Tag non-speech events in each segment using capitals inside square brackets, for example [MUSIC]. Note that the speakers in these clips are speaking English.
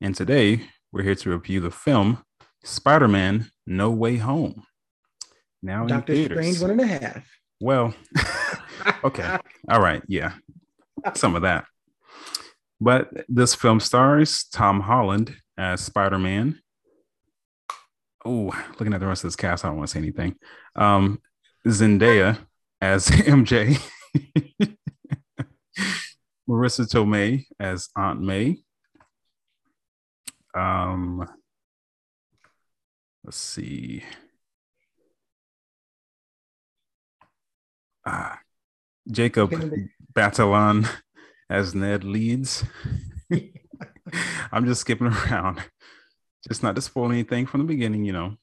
And today we're here to review the film Spider Man No Way Home. Now Doctor in theaters. Strange one and a half. Well, [LAUGHS] okay. All right. Yeah. Some of that. But this film stars Tom Holland as Spider Man. Oh, looking at the rest of this cast, I don't want to say anything. Um, Zendaya as [LAUGHS] MJ. [LAUGHS] Marisa Tomei as Aunt May. Um, let's see. Ah, Jacob Batalon as Ned Leeds. [LAUGHS] I'm just skipping around, just not to spoil anything from the beginning, you know.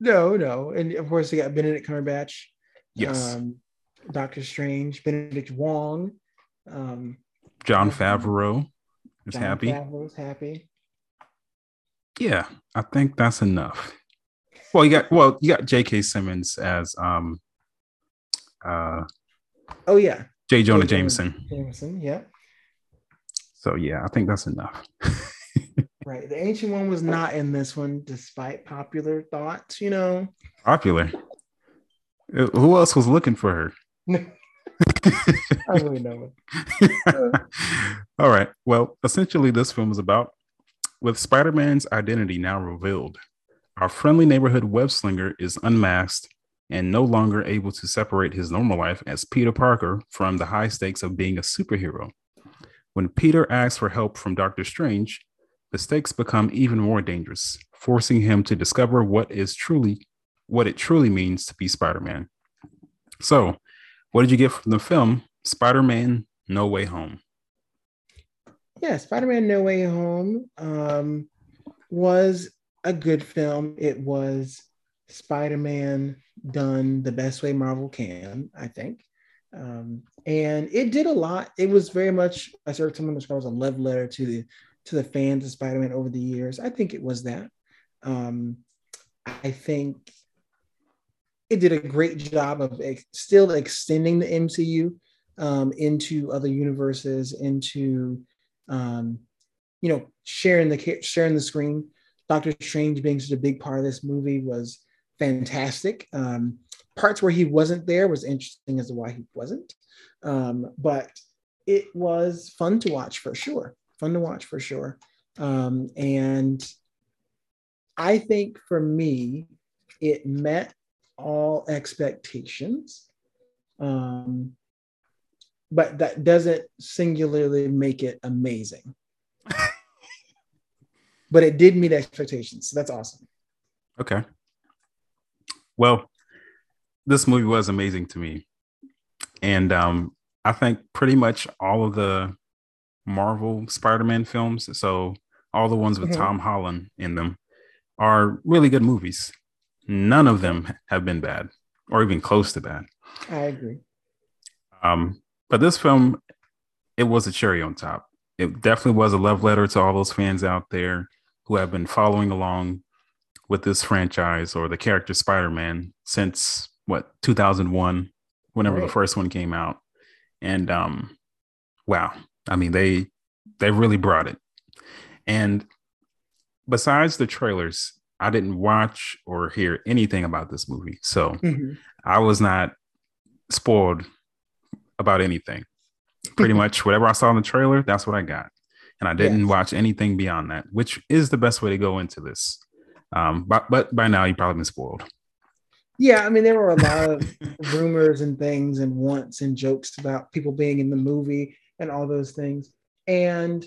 No, no, and of course we got Benedict Cumberbatch. Yes. Um, Doctor Strange, Benedict Wong. Um, Jon Favreau is John happy. Favreau's happy. Yeah, I think that's enough. Well, you got well, you got J.K. Simmons as um uh Oh yeah, J. Jonah J. Jameson. Jameson. Yeah, So yeah, I think that's enough. [LAUGHS] right. The ancient one was not in this one, despite popular thoughts. You know. Popular. Uh, Who else was looking for her? [LAUGHS] I really know. [LAUGHS] All right. Well, essentially, this film is about with Spider Man's identity now revealed, our friendly neighborhood web slinger is unmasked and no longer able to separate his normal life as Peter Parker from the high stakes of being a superhero. When Peter asks for help from Doctor Strange, the stakes become even more dangerous, forcing him to discover what is truly what it truly means to be Spider-Man. So, what did you get from the film Spider-Man No Way Home? Yeah, Spider-Man No Way Home um, was a good film. It was Spider-Man done the best way Marvel can, I think. Um, and it did a lot. It was very much, I heard someone describe as a love letter to the to the fans of Spider-Man over the years. I think it was that. Um, I think it did a great job of ex- still extending the MCU um, into other universes, into um, you know, sharing the sharing the screen. Doctor Strange being such a big part of this movie was fantastic. Um, parts where he wasn't there was interesting as to why he wasn't, um, but it was fun to watch for sure. Fun to watch for sure. Um, and I think for me, it met all expectations. Um, but that doesn't singularly make it amazing. [LAUGHS] but it did meet expectations. So that's awesome. Okay. Well, this movie was amazing to me. And um, I think pretty much all of the Marvel Spider Man films, so all the ones with Mhm. Tom Holland in them, are really good movies. None of them have been bad or even close to bad. I agree. Um, but this film, it was a cherry on top. It definitely was a love letter to all those fans out there who have been following along with this franchise or the character Spider-Man since what 2001, whenever the first one came out. And um, wow, I mean they they really brought it. And besides the trailers, I didn't watch or hear anything about this movie, so Mhm. I was not spoiled about anything. Pretty [LAUGHS] much whatever I saw in the trailer, that's what I got. And I didn't Yes. watch anything beyond that, which is the best way to go into this. Um, but but by now you've probably been spoiled. Yeah, I mean, there were a lot of [LAUGHS] rumors and things and wants and jokes about people being in the movie and all those things. And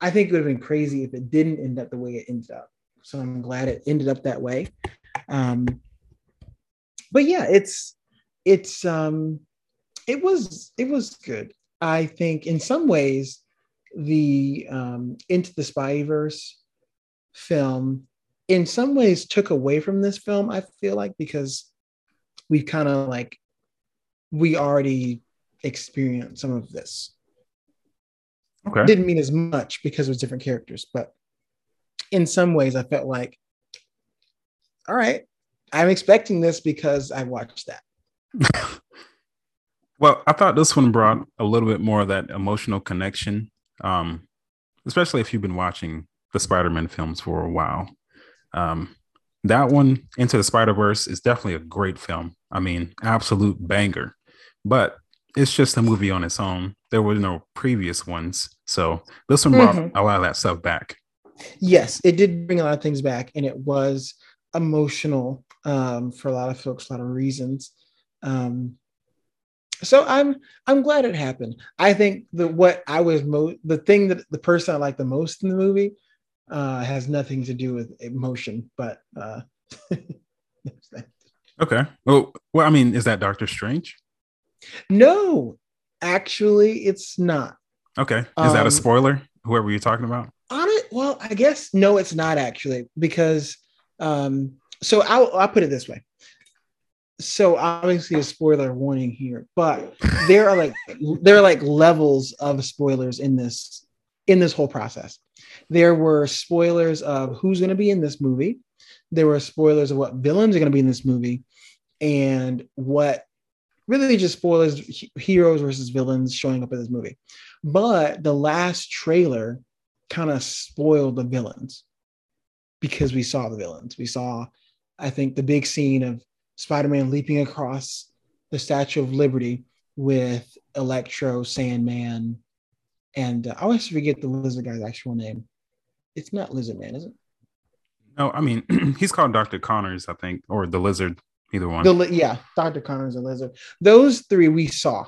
I think it would have been crazy if it didn't end up the way it ended up. So I'm glad it ended up that way. Um, but yeah, it's it's um, it was it was good. I think in some ways the um, Into the Spider Verse film in some ways took away from this film. I feel like because we kind of like we already experienced some of this. Okay. Didn't mean as much because it was different characters, but in some ways, I felt like, all right, I'm expecting this because I watched that. [LAUGHS] well, I thought this one brought a little bit more of that emotional connection, um, especially if you've been watching the Spider-Man films for a while. Um, that one, Into the Spider Verse, is definitely a great film. I mean, absolute banger. But it's just a movie on its own. There were no previous ones, so this one brought mm-hmm. a lot of that stuff back. Yes, it did bring a lot of things back, and it was emotional um, for a lot of folks, a lot of reasons. Um, so I'm I'm glad it happened. I think the what I was most the thing that the person I liked the most in the movie uh, has nothing to do with emotion, but uh, [LAUGHS] okay. Well, well, I mean, is that Doctor Strange? No, actually, it's not. Okay, is um, that a um, spoiler? Whoever you're talking about? On it, well, I guess no, it's not actually because. Um, so I'll I'll put it this way. So obviously a spoiler warning here, but there are like there are like levels of spoilers in this in this whole process. There were spoilers of who's going to be in this movie. There were spoilers of what villains are going to be in this movie, and what really just spoilers heroes versus villains showing up in this movie. But the last trailer kind of spoiled the villains because we saw the villains. We saw, I think, the big scene of Spider-Man leaping across the Statue of Liberty with Electro, Sandman, and uh, I always forget the lizard guy's actual name. It's not Lizard Man, is it? No, I mean [CLEARS THROAT] he's called Doctor Connors, I think, or the Lizard. Either one. The, yeah, Doctor Connors and Lizard. Those three we saw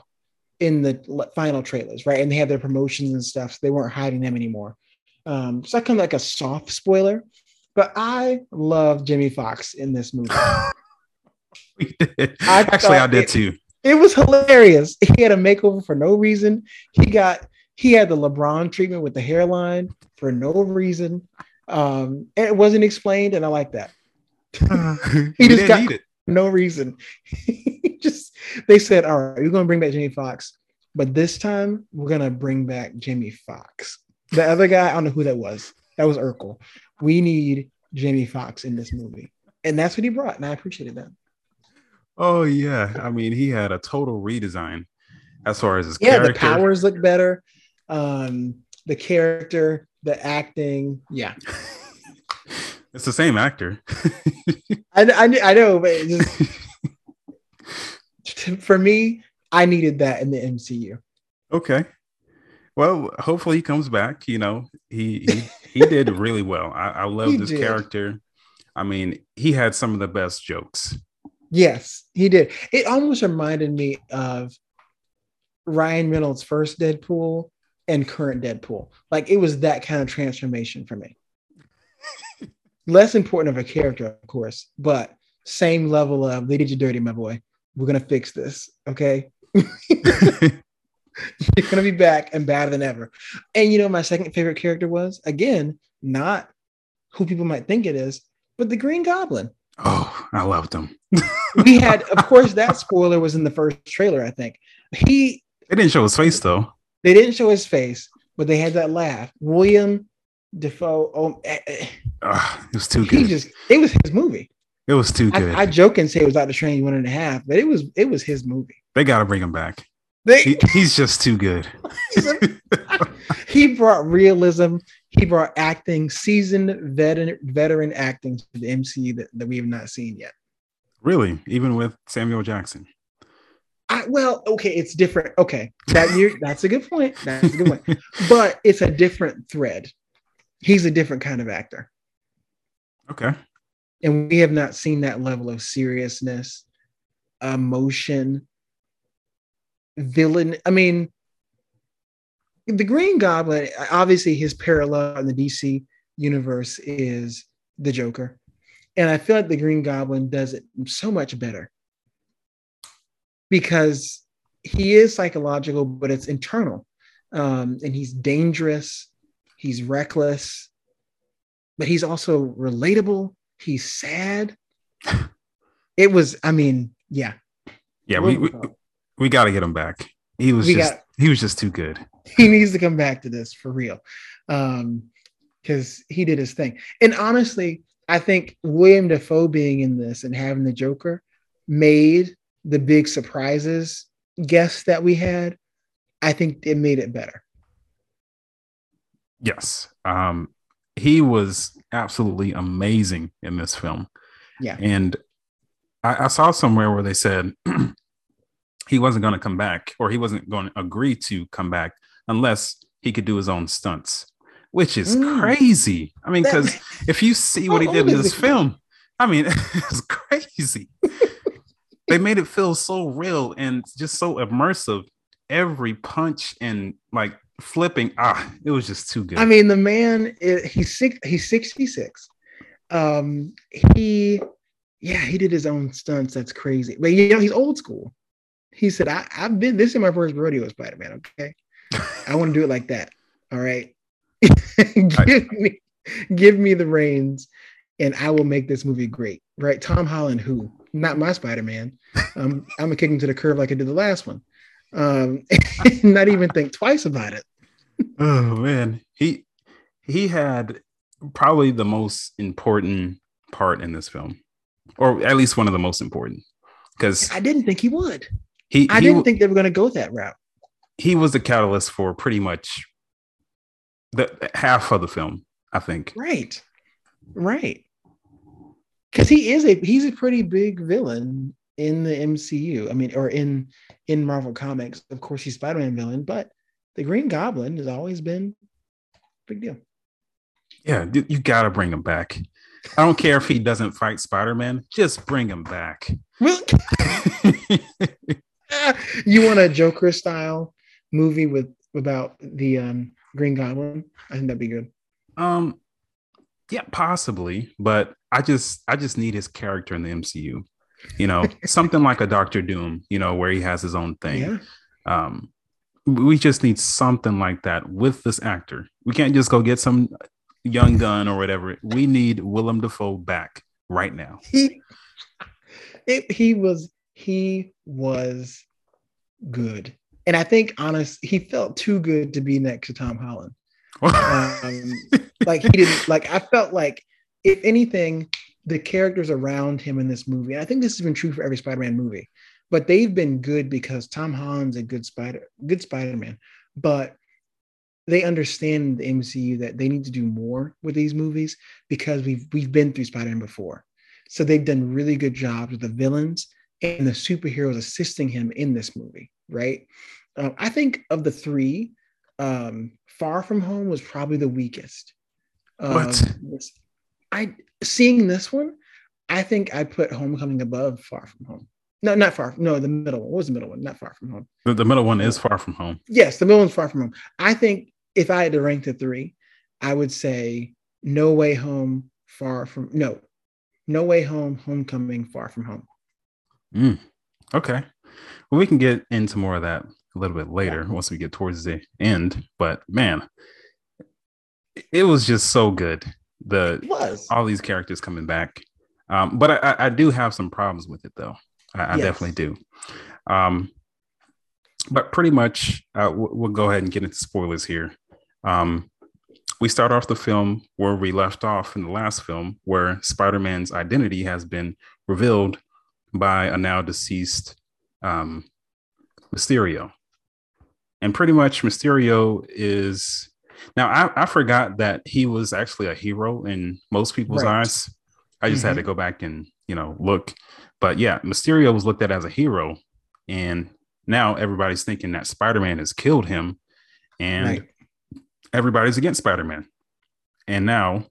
in the final trailers, right? And they had their promotions and stuff, so they weren't hiding them anymore. Um, so that kind of like a soft spoiler. But I love Jimmy Fox in this movie. [LAUGHS] we did. I [LAUGHS] Actually, I did it, too. It was hilarious. He had a makeover for no reason. He got he had the LeBron treatment with the hairline for no reason. Um, and it wasn't explained, and I like that. [LAUGHS] he just got no reason. [LAUGHS] he just they said, "All right, we're gonna bring back Jimmy Fox, but this time we're gonna bring back Jimmy Fox." The other guy, I don't know who that was. That was Urkel. We need Jimmy Fox in this movie, and that's what he brought, and I appreciated that. Oh yeah, I mean, he had a total redesign as far as his yeah, character. the powers look better um, the character, the acting. Yeah. [LAUGHS] It's the same actor. [LAUGHS] I, I, I know, but just, [LAUGHS] for me, I needed that in the MCU. Okay. Well, hopefully he comes back. You know, he he, he did really well. I, I love this did. character. I mean, he had some of the best jokes. Yes, he did. It almost reminded me of Ryan Reynolds' first Deadpool and current Deadpool. Like it was that kind of transformation for me. [LAUGHS] Less important of a character, of course, but same level of they did you dirty, my boy. We're gonna fix this, okay? [LAUGHS] [LAUGHS] You're gonna be back and badder than ever. And you know, my second favorite character was again not who people might think it is, but the Green Goblin. Oh, I loved him. [LAUGHS] we had, of course, that spoiler was in the first trailer. I think he. They didn't show his face though. They didn't show his face, but they had that laugh. Willem Dafoe. Oh, eh. it was too good. He just it was his movie. It was too good. I, I joke and say it was Doctor Strange one and a half, but it was it was his movie. They got to bring him back. They, he, he's just too good. [LAUGHS] he brought realism. He brought acting, seasoned veteran veteran acting to the MCU that, that we have not seen yet. Really, even with Samuel Jackson. I, well, okay, it's different. Okay, that you [LAUGHS] that's a good point. That's a good point. but it's a different thread. He's a different kind of actor. Okay. And we have not seen that level of seriousness, emotion, villain. I mean, the Green Goblin, obviously, his parallel in the DC universe is the Joker. And I feel like the Green Goblin does it so much better because he is psychological, but it's internal. um, and he's dangerous. He's reckless, but he's also relatable. He's sad. [LAUGHS] It was, I mean, yeah, Yeah, we we, we got to get him back. He was We just got- he was just too good. [LAUGHS] he needs to come back to this for real um because he did his thing and honestly i think willem dafoe being in this and having the joker made the big surprises guests that we had i think it made it better Yes. Um, he was absolutely amazing in this film. Yeah. And I, I saw somewhere where they said [CLEARS THROAT] he wasn't going to come back or he wasn't going to agree to come back unless he could do his own stunts, which is Mm. crazy. I mean, because [LAUGHS] if you see what he did in this film, I mean, [LAUGHS] it's crazy. [LAUGHS] they made it feel so real and just so immersive. Every punch and like flipping, ah, it was just too good. i mean the man he's six he's 66 um he yeah he did his own stunts that's crazy but you know he's old school he said I, i've been this is my first rodeo with spider-man okay I want to do it like that. All [LAUGHS] right. give me give me the reins and I will make this movie great. Right. Tom Holland, who not my Spider-Man. Um, [LAUGHS] I'm gonna kick him to the curb like I did the last one. Um, [LAUGHS] not even think twice about it. Oh man, he he had probably the most important part in this film, or at least one of the most important, because I didn't think he would. He I he, didn't think they were gonna go that route. he was the catalyst for pretty much the half of the film. I think. Right. Right. Because he is a he's a pretty big villain in the MCU. I mean, or in in Marvel Comics. Of course, he's Spider-Man villain, but the Green Goblin has always been a big deal. Yeah, you, you gotta bring him back. I don't care if he doesn't fight Spider Man. Just bring him back. [LAUGHS] [LAUGHS] [LAUGHS] you want a Joker style movie with about the um, Green Goblin? I think that'd be good. um, yeah, possibly, but I just I just need his character in the MCU. You know, [LAUGHS] something like a Doctor Doom. You know, where he has his own thing. Yeah. Um, we just need something like that with this actor. We can't just go get some young gun or whatever. We need Willem Dafoe back right now. He it, he was he was good. And I think honest, he felt too good to be next to Tom Holland. Um, [LAUGHS] like he didn't like I felt like if anything, the characters around him in this movie, and I think this has been true for every Spider-Man movie, but they've been good because Tom Holland's a good spider, good Spider-Man. But they understand the MCU that they need to do more with these movies because we've we've been through Spider-Man before. So they've done really good jobs with the villains and the superheroes assisting him in this movie, right? Um, I think of the three, um, Far From Home was probably the weakest. Um, What? I seeing this one, I think I put Homecoming above Far From Home. No, not far. No, the middle one. What was the middle one? Not Far From Home. the, the middle one is far from home. Yes, the middle one's Far From Home. I think if I had to rank the three, I would say No Way Home, Far From No, No Way Home, Homecoming, Far From Home. Mm, okay. Well, we can get into more of that a little bit later once we get towards the end. But man, it was just so good. The It was. all these characters coming back. Um, but I, I, I do have some problems with it though. I, I Yes. definitely do. Um, but pretty much, uh, we'll, we'll go ahead and get into spoilers here. Um, we start off the film where we left off in the last film, where Spider Man's identity has been revealed by a now deceased um, Mysterio. And pretty much, Mysterio is now. I, I forgot that he was actually a hero in most people's Right. eyes. I just had to go back and you know look, but yeah, Mysterio was looked at as a hero, and now everybody's thinking that Spider Man has killed him, and Right. everybody's against Spider Man. And now,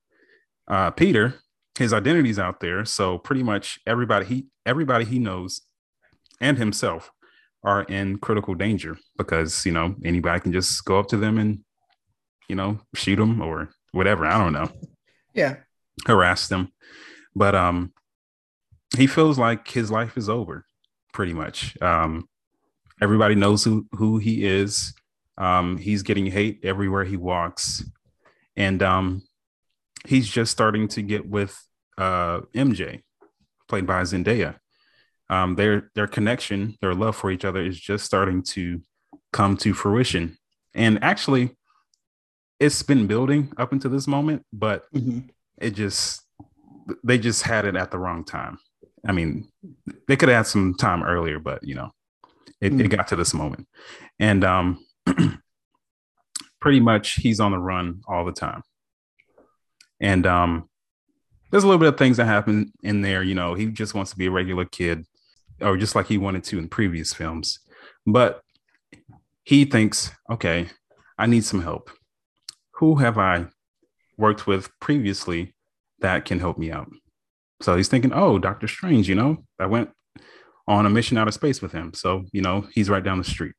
uh, Peter, his identity's out there, so pretty much everybody he everybody he knows and himself are in critical danger because you know anybody can just go up to them and you know shoot them or whatever. I don't know Yeah. harass them. But um he feels like his life is over, pretty much. Um everybody knows who who he is. Um, he's getting hate everywhere he walks, and um, he's just starting to get with uh, MJ, played by Zendaya. Um, their their connection, their love for each other, is just starting to come to fruition. And actually, it's been building up until this moment, but mm-hmm. it just they just had it at the wrong time. I mean, they could have had some time earlier, but you know, it, mm. it got to this moment. And um [CLEARS THROAT] pretty much he's on the run all the time. And um there's a little bit of things that happen in there, you know, he just wants to be a regular kid, or just like he wanted to in previous films. But he thinks, okay, I need some help. Who have I worked with previously that can help me out? So he's thinking, oh, Doctor Strange, you know, I went on a mission out of space with him. So, you know, he's right down the street.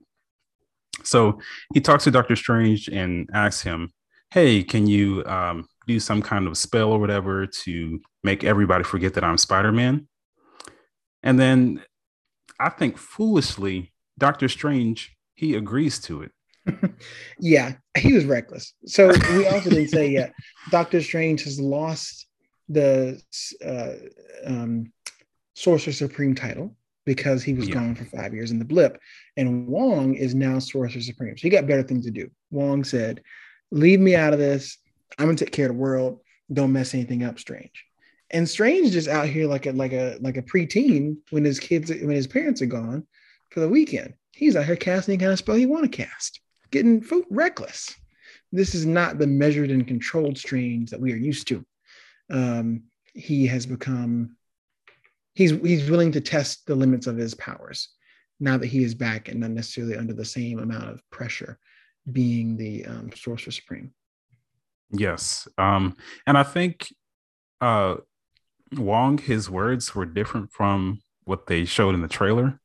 So he talks to Doctor Strange and asks him, hey, can you um, do some kind of spell or whatever to make everybody forget that I'm Spider Man? And then I think foolishly, Doctor Strange, he agrees to it. [LAUGHS] yeah, he was reckless. So we also didn't say yet, [LAUGHS] Doctor Strange has lost the uh, um, Sorcerer Supreme title because he was yeah. gone for five years in the blip. And Wong is now Sorcerer Supreme. So he got better things to do. Wong said, Leave me out of this. I'm gonna take care of the world. Don't mess anything up, Strange. And Strange just out here like a like a like a preteen when his kids when his parents are gone for the weekend. He's out here casting any kind of spell he want to cast, getting reckless. This is not the measured and controlled Strange that we are used to um, he has become he's he's willing to test the limits of his powers now that he is back and not necessarily under the same amount of pressure being the um, sorcerer supreme yes um and i think uh wong his words were different from what they showed in the trailer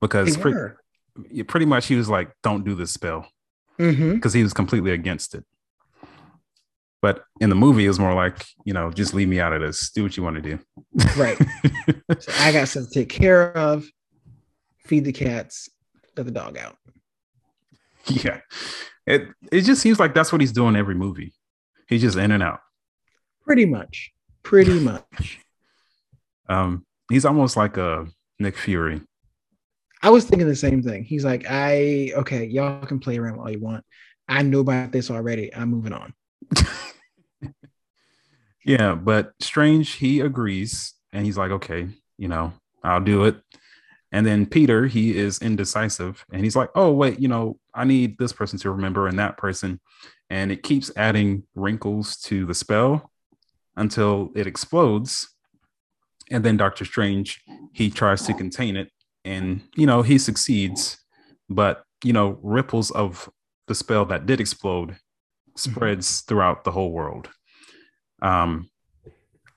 because pre- pretty much he was like don't do this spell because mm-hmm. he was completely against it but in the movie, it was more like, you know, just leave me out of this. Do what you want to do. Right. [LAUGHS] so I got something to take care of. Feed the cats. Let the dog out. Yeah. It it just seems like that's what he's doing every movie. He's just in and out. Pretty much. Pretty [LAUGHS] much. um, he's almost like a Nick Fury. I was thinking the same thing. He's like, I okay, y'all can play around all you want. I know about this already. I'm moving on. [LAUGHS] yeah, but Strange, he agrees and he's like, okay, you know, I'll do it. And then Peter, he is indecisive and he's like, oh, wait, you know, I need this person to remember and that person. And it keeps adding wrinkles to the spell until it explodes. And then Doctor Strange, he tries to contain it and, you know, he succeeds. But, you know, ripples of the spell that did explode Mm-hmm. spreads throughout the whole world. Um,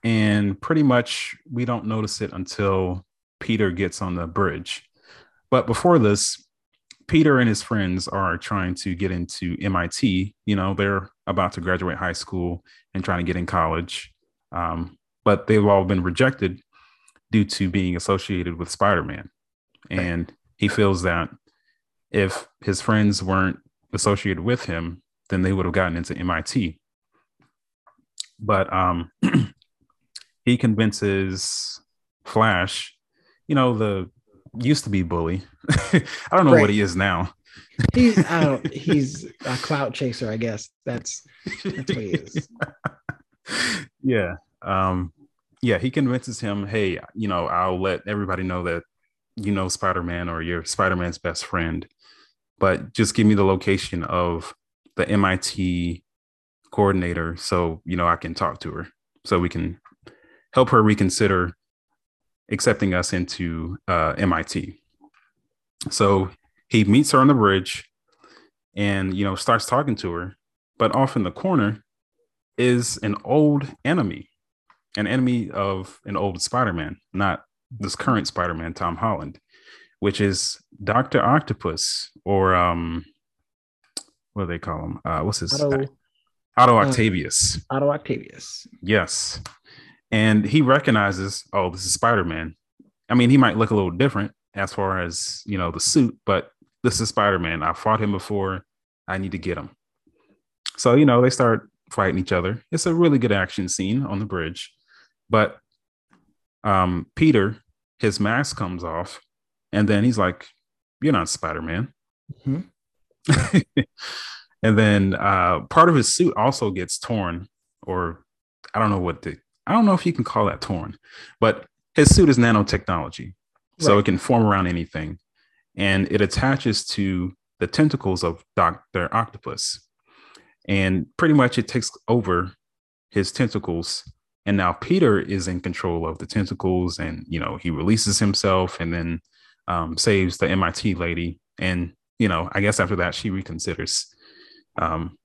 and pretty much we don't notice it until Peter gets on the bridge. But before this, Peter and his friends are trying to get into MIT. You know, they're about to graduate high school and trying to get in college. Um, but they've all been rejected due to being associated with Spider Man. And he feels that if his friends weren't associated with him, then they would have gotten into MIT. But um, [CLEARS THROAT] he convinces Flash, you know, the used to be bully. [LAUGHS] I don't know right. what he is now. he's I [LAUGHS] don't, he's a clout chaser, I guess. That's that's what he is. [LAUGHS] yeah. Um, yeah, he convinces him, hey, you know, I'll let everybody know that you know Spider-Man or you're Spider-Man's best friend, but just give me the location of the MIT coordinator so you know I can talk to her so we can help her reconsider accepting us into uh, MIT. So he meets her on the bridge and you know starts talking to her, but off in the corner is an old enemy, an enemy of an old Spider-Man, not this current Spider-Man, Tom Holland, which is Doctor Octopus or um what do they call him? Uh, what's his Otto, Otto uh, Octavius? Uh, Otto Octavius. Yes, and he recognizes, oh, this is Spider Man. I mean, he might look a little different as far as you know the suit, but this is Spider-Man. I fought him before. I need to get him. So, you know, they start fighting each other. It's a really good action scene on the bridge. But um, Peter, his mask comes off, and then he's like, You're not Spider-Man. Mm-hmm. [LAUGHS] and then uh, part of his suit also gets torn, or I don't know what the I don't know if you can call that torn, but his suit is nanotechnology. Right. So it can form around anything. And it attaches to the tentacles of Dr. Octopus. And pretty much it takes over his tentacles. And now Peter is in control of the tentacles and, you know, he releases himself and then um, saves the MIT lady. And, you know, I guess after that, she reconsiders um,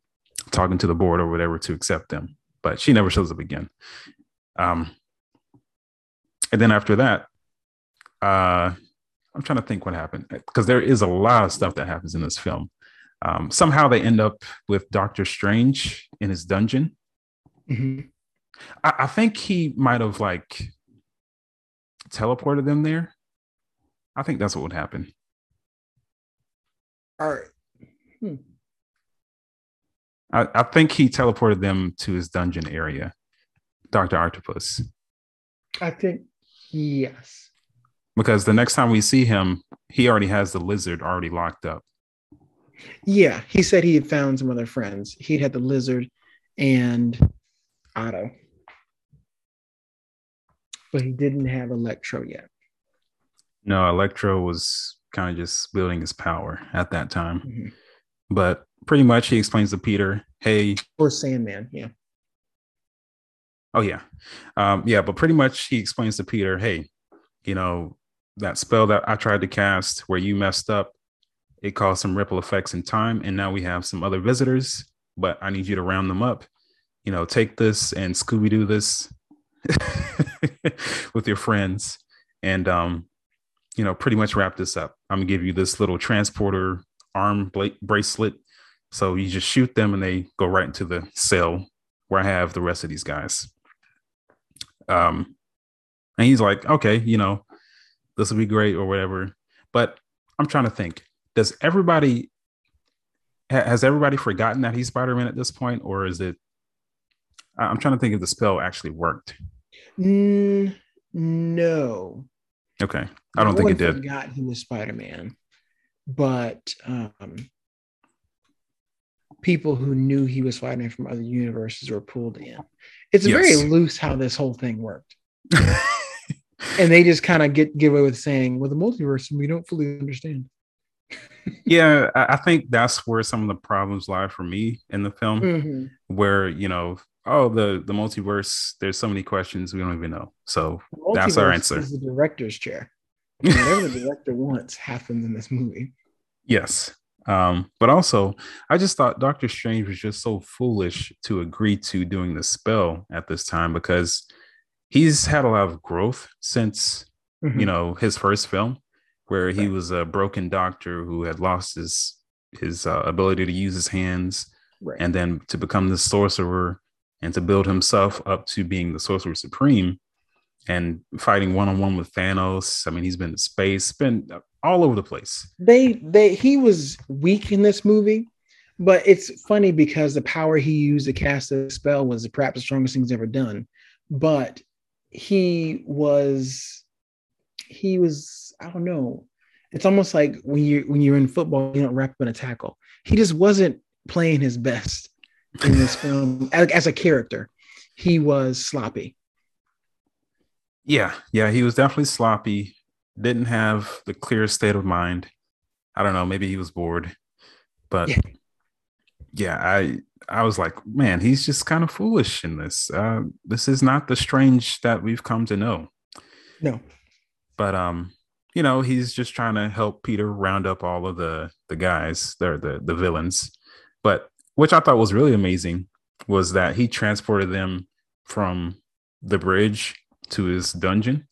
talking to the board or whatever to accept them. But she never shows up again. Um, and then after that, uh, I'm trying to think what happened because there is a lot of stuff that happens in this film. Um, somehow they end up with Doctor Strange in his dungeon. Mm-hmm. I, I, think he might have like teleported them there. I think that's what would happen. All right. Hmm. I, I think he teleported them to his dungeon area, Doctor Octopus. I think yes because the next time we see him, he already has the lizard already locked up. Yeah, he said he had found some other friends. He had the lizard and Otto, but he didn't have Electro yet. No, Electro was kind of just building his power at that time. Mm-hmm. But pretty much, he explains to Peter, "Hey," or Sandman, yeah. Oh yeah, um, yeah. But pretty much, he explains to Peter, "Hey, you know, that spell that I tried to cast where you messed up, it caused some ripple effects in time. And now we have some other visitors, but I need you to round them up. You know, take this and Scooby Doo this [LAUGHS] with your friends and, um, you know, pretty much wrap this up. I'm gonna give you this little transporter arm bla- bracelet. So you just shoot them and they go right into the cell where I have the rest of these guys. Um, and he's like, okay, you know, this will be great or whatever. But I'm trying to think, does everybody has everybody forgotten that he's Spider-Man at this point, or is it? I'm trying to think if the spell actually worked. Mm, no. Okay, I don't no think it did. Forgot he was Spider-Man, but um, people who knew he was Spider-Man from other universes were pulled in. It's yes. very loose how this whole thing worked. and they just kind of get give away with saying, "Well, the multiverse, we don't fully understand." [LAUGHS] yeah, I think that's where some of the problems lie for me in the film, mm-hmm. where you know, oh, the the multiverse. There's so many questions we don't even know. So that's our answer. Is the director's chair. [LAUGHS] Whatever the director wants happens in this movie. Yes. Um, but also, I just thought Doctor Strange was just so foolish to agree to doing the spell at this time because he's had a lot of growth since mm-hmm. you know his first film where he was a broken doctor who had lost his his uh, ability to use his hands right. and then to become the sorcerer and to build himself up to being the sorcerer supreme and fighting one-on-one with Thanos. I mean, he's been in space, been all over the place. They they he was weak in this movie, but it's funny because the power he used to cast the spell was perhaps the strongest thing he's ever done. But he was he was I don't know. It's almost like when you when you're in football, you don't wrap up in a tackle. He just wasn't playing his best in this [LAUGHS] film as, as a character. He was sloppy. Yeah, yeah, he was definitely sloppy. Didn't have the clearest state of mind. I don't know. Maybe he was bored, but yeah, yeah I I was like, man, he's just kind of foolish in this. Uh, this is not the strange that we've come to know. No. But um, you know, he's just trying to help Peter round up all of the the guys, they're the the villains. But which I thought was really amazing was that he transported them from the bridge to his dungeon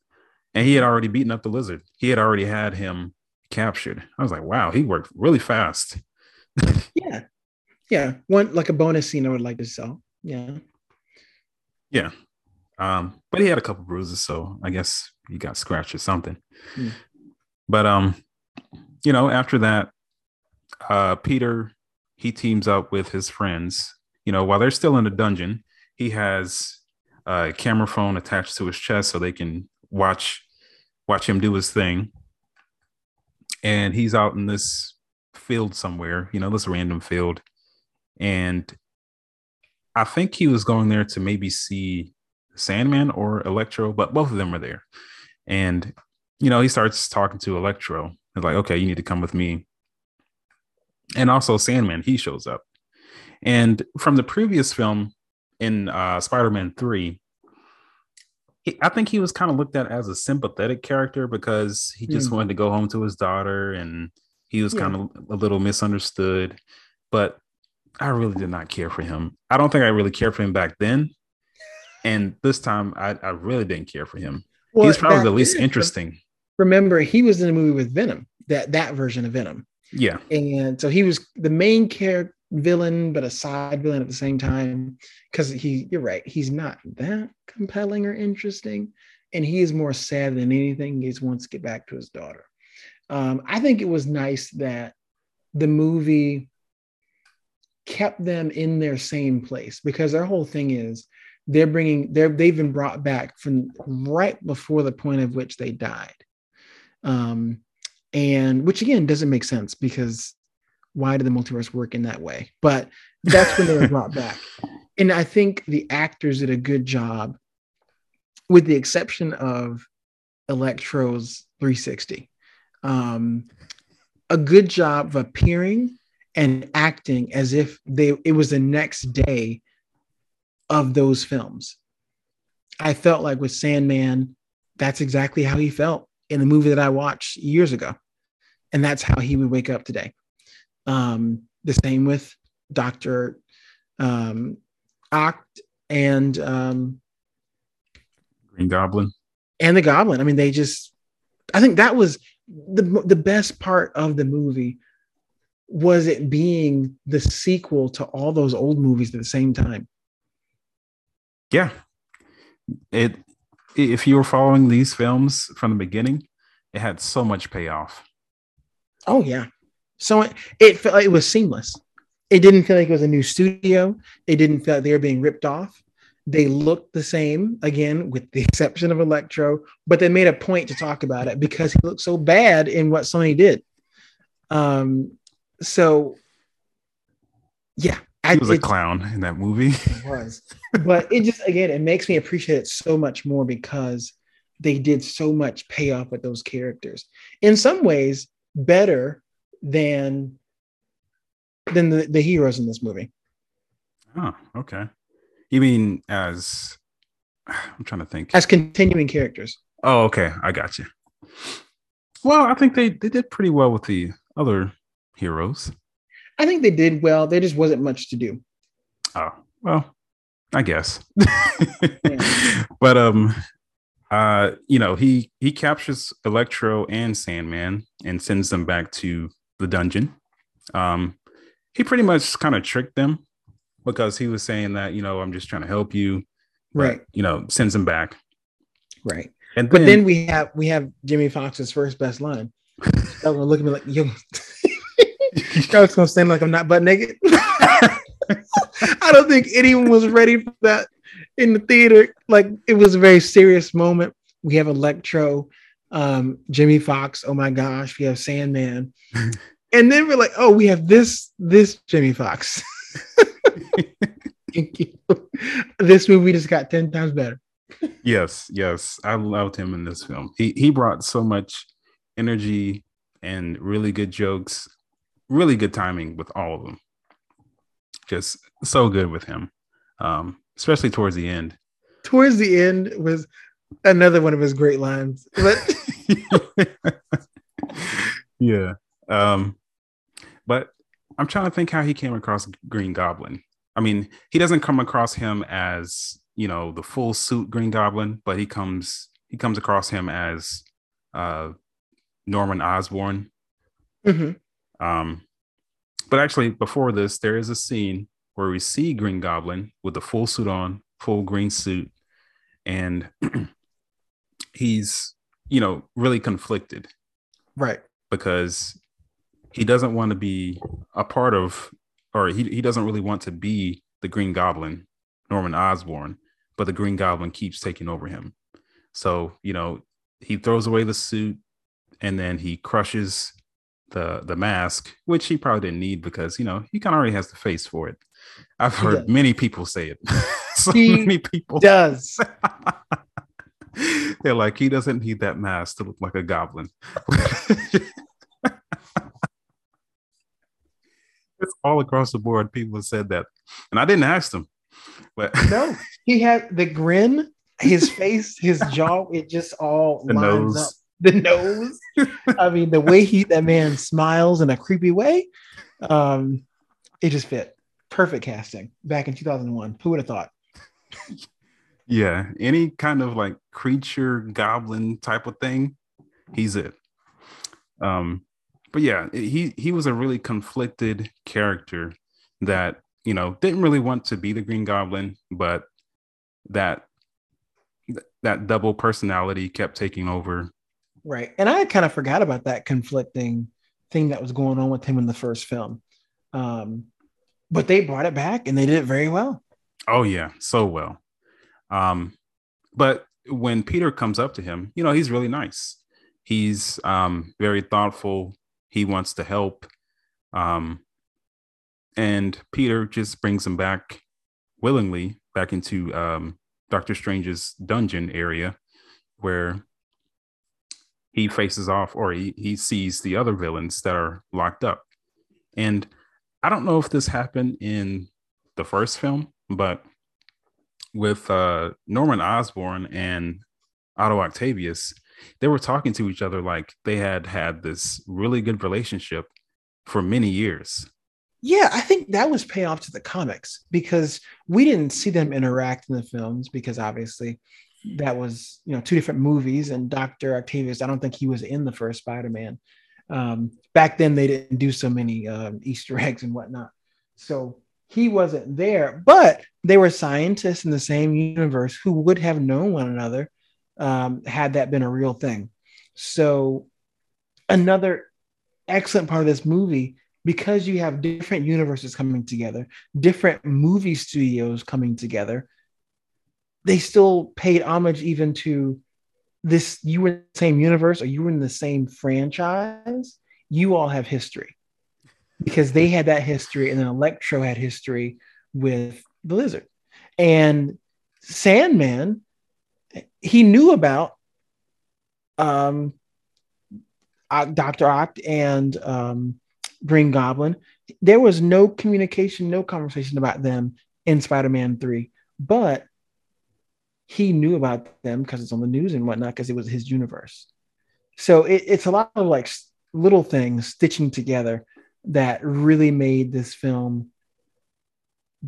and he had already beaten up the lizard. He had already had him captured. I was like, wow, he worked really fast. [LAUGHS] yeah yeah one like a bonus scene i would like to sell yeah yeah um but he had a couple bruises so i guess he got scratched or something mm. but um you know after that uh, Peter he teams up with his friends. You know, while they're still in the dungeon, he has a camera phone attached to his chest so they can watch watch him do his thing. And he's out in this field somewhere, you know, this random field. And I think he was going there to maybe see Sandman or Electro, but both of them are there. And, you know, he starts talking to Electro. He's like, okay, you need to come with me. And also Sandman, he shows up. And from the previous film in uh, Spider Man 3, I think he was kind of looked at as a sympathetic character because he just mm. wanted to go home to his daughter and he was yeah. kind of a little misunderstood. But I really did not care for him. I don't think I really cared for him back then. And this time I, I really didn't care for him. Well, He's probably the least interesting. Remember, he was in a movie with Venom, that that version of Venom. Yeah. And so he was the main character villain, but a side villain at the same time. Because he, you're right, he's not that compelling or interesting. And he is more sad than anything. He just wants to get back to his daughter. Um, I think it was nice that the movie kept them in their same place because their whole thing is they're bringing they're they've been brought back from right before the point of which they died um and which again doesn't make sense because why did the multiverse work in that way but that's when they were brought [LAUGHS] back and i think the actors did a good job with the exception of electro's 360 um a good job of appearing and acting as if they it was the next day of those films. I felt like with Sandman, that's exactly how he felt in the movie that I watched years ago. And that's how he would wake up today. Um, the same with Dr. Um, Oct and um, Green Goblin. And the Goblin. I mean, they just, I think that was the, the best part of the movie was it being the sequel to all those old movies at the same time. Yeah. It if you were following these films from the beginning, it had so much payoff. Oh yeah. So it, it felt like it was seamless. It didn't feel like it was a new studio. It didn't feel like they were being ripped off. They looked the same again, with the [LAUGHS] exception of Electro, but they made a point to talk about it because he looked so bad in what Sony did. Um, so yeah, he was a clown in that movie. [LAUGHS] was, but it just again it makes me appreciate it so much more because they did so much payoff with those characters. In some ways, better than than the, the heroes in this movie. Oh, okay. You mean as I'm trying to think as continuing characters? Oh, okay. I got you. Well, I think they they did pretty well with the other heroes. I think they did well. There just wasn't much to do. Oh, well, I guess. yeah. [LAUGHS] But um uh you know, he he captures Electro and Sandman and sends them back to the dungeon. Um he pretty much kind of tricked them because he was saying that, you know, I'm just trying to help you. Right. you know, sends them back. Right. And then, but then we have we have Jimmy Foxx's first best line. [LAUGHS] That one look at me like, yo, [LAUGHS] I was gonna stand like I'm not butt naked. [LAUGHS] I don't think anyone was ready for that in the theater. Like it was a very serious moment. We have Electro, um, Jimmy Fox. Oh my gosh, we have Sandman, [LAUGHS] and then we're like, oh, we have this this Jimmy Fox. [LAUGHS] Thank you. This movie just got ten times better. yes, yes, I loved him in this film. He he brought so much energy and really good jokes really good timing with all of them. Just so good with him, um, especially towards the end. Towards the end was another one of his great lines. But [LAUGHS] yeah, um, but I'm trying to think how he came across Green Goblin. I mean, he doesn't come across him as you know the full suit Green Goblin, but he comes he comes across him as uh, Norman Osborn. Mm-hmm. Um, but actually, before this, there is a scene where we see Green Goblin with the full suit on, full green suit, and [CLEARS THROAT] he's, you know, really conflicted. Right. Because he doesn't want to be a part of, or he, he doesn't really want to be the Green Goblin, Norman Osborn, but the Green Goblin keeps taking over him. So, you know, he throws away the suit and then he crushes the the mask, which he probably didn't need because you know he kind of already has the face for it. I've heard many people say it. [LAUGHS] so he many people does. [LAUGHS] [LAUGHS] They're like, he doesn't need that mask to look like a goblin. [LAUGHS] it's all across the board. People have said that, and I didn't ask them, but [LAUGHS] no, he had the grin, his face, his jaw. It just all the lines nose. up. The nose. I mean, the way he that man smiles in a creepy way. Um, it just fit. Perfect casting back in 2001. Who would have thought? Yeah, any kind of like creature goblin type of thing, he's it. Um, but yeah, he he was a really conflicted character that you know didn't really want to be the Green Goblin, but that that double personality kept taking over. Right. And I kind of forgot about that conflicting thing that was going on with him in the first film. Um, but they brought it back and they did it very well. Oh yeah, so well. Um, but when Peter comes up to him, you know, he's really nice. He's um very thoughtful. He wants to help. Um, and Peter just brings him back willingly back into um Doctor Strange's dungeon area where he faces off or he, he sees the other villains that are locked up. And I don't know if this happened in the first film, but with uh, Norman Osborn and Otto Octavius, they were talking to each other like they had had this really good relationship for many years. Yeah, I think that was pay off to the comics because we didn't see them interact in the films because obviously that was you know two different movies and Dr. Octavius, I don't think he was in the first Spider-Man. Um, back then they didn't do so many um, Easter [LAUGHS] eggs and whatnot. So he wasn't there, but they were scientists in the same universe who would have known one another um, had that been a real thing. So, another excellent part of this movie, because you have different universes coming together, different movie studios coming together, they still paid homage even to this. You were in the same universe or you were in the same franchise, you all have history because they had that history, and then Electro had history with the lizard. And Sandman, he knew about um, Doc Ock and um, Green Goblin. There was no communication, no conversation about them in Spider Man 3, but he knew about them because it's on the news and whatnot because it was his universe. So it, it's a lot of like little things stitching together that really made this film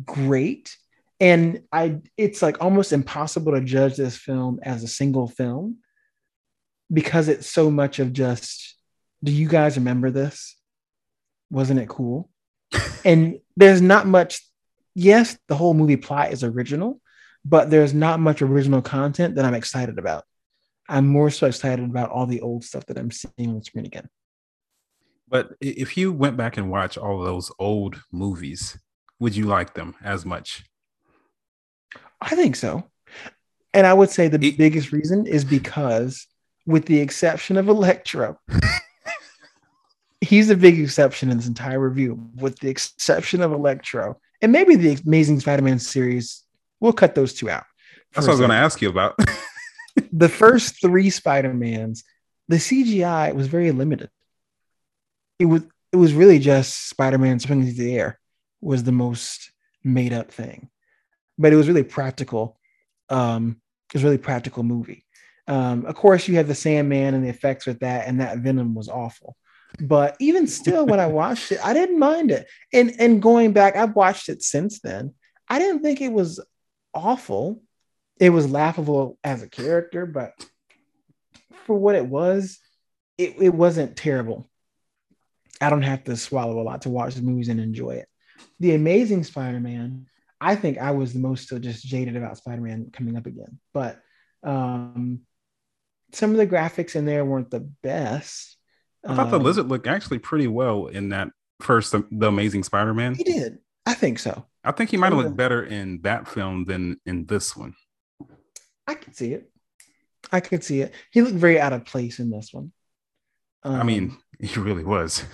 great. And i it's like almost impossible to judge this film as a single film because it's so much of just do you guys remember this? Wasn't it cool? [LAUGHS] And there's not much yes the whole movie plot is original but there's not much original content that i'm excited about. I'm more so excited about all the old stuff that i'm seeing on the screen again. But if you went back and watched all those old movies, would you like them as much? I think so. And I would say the it, biggest reason is because, with the exception of Electro, he's a big exception in this entire review. With the exception of Electro, and maybe the Amazing Spider-Man series, we'll cut those two out. That's what I was going to ask you about. [LAUGHS] the first three Spider-Mans, the CGI was very limited it was it was really just Spider-Man swinging through the air was the most made up thing, but it was really practical. Um, it was really practical movie. Um, of course, you had the Sandman and the effects with that, and that Venom was awful. But even still, when I [LAUGHS] watched it, I didn't mind it. And and going back, I've watched it since then. I didn't think it was awful. It was laughable as a character, but for what it was, it, it wasn't terrible. I don't have to swallow a lot to watch the movies and enjoy it. The Amazing Spider-Man, I think I was the most still just jaded about Spider-Man coming up again. But um, some of the graphics in there weren't the best. I thought the Um, lizard looked actually pretty well in that first um, The Amazing Spider-Man. He did. I think so. I think he might have looked better in that film than in this one. I can see it. I could see it. He looked very out of place in this one. I Um, mean, [LAUGHS] he really was.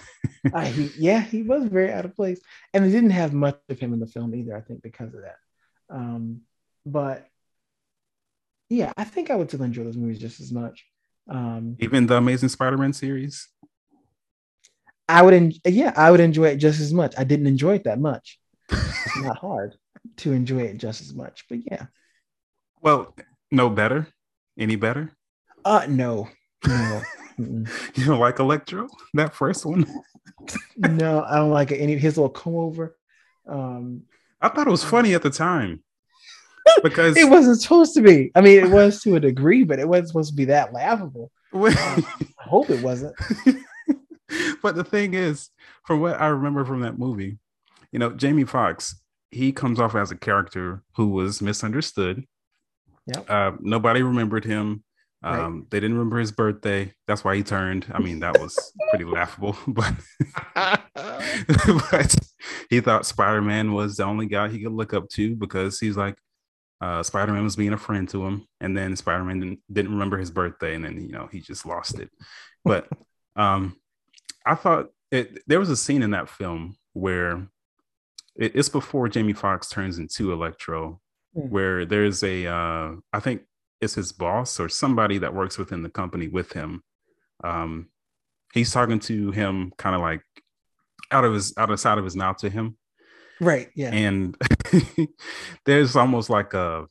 I, he, yeah, he was very out of place, and they didn't have much of him in the film either. I think because of that. Um, but yeah, I think I would still enjoy those movies just as much. Um, Even the Amazing Spider-Man series. I would, en- yeah, I would enjoy it just as much. I didn't enjoy it that much. It's [LAUGHS] not hard to enjoy it just as much, but yeah. Well, no better. Any better? Uh, no, no, [LAUGHS] Mm-mm. [LAUGHS] You don't like Electro? That first one? [LAUGHS] no, I don't like it. Any his little come over. Um, I thought it was funny at the time. [LAUGHS] Because it wasn't supposed to be. I mean, it was to a degree, but it wasn't supposed to be that laughable. I hope it wasn't. but the thing is, from what I remember from that movie, you know, Jamie Foxx, he comes off as a character who was misunderstood. Yep. Uh, nobody remembered him. Um, They didn't remember his birthday. That's why he turned. I mean, that was pretty laughable. [LAUGHS] But [LAUGHS] but he thought Spider Man was the only guy he could look up to because he's like, uh, Spider Man was being a friend to him, and then Spider Man didn't, didn't remember his birthday, and then you know he just lost it. But [LAUGHS] um, I thought it, there was a scene in that film where it, it's before Jamie Foxx turns into Electro, Hmm. where there's a uh, I think it's his boss or somebody that works within the company with him. Um, he's talking to him kind of like out of his out of side of his mouth to him right. Yeah. and [LAUGHS] there's almost like a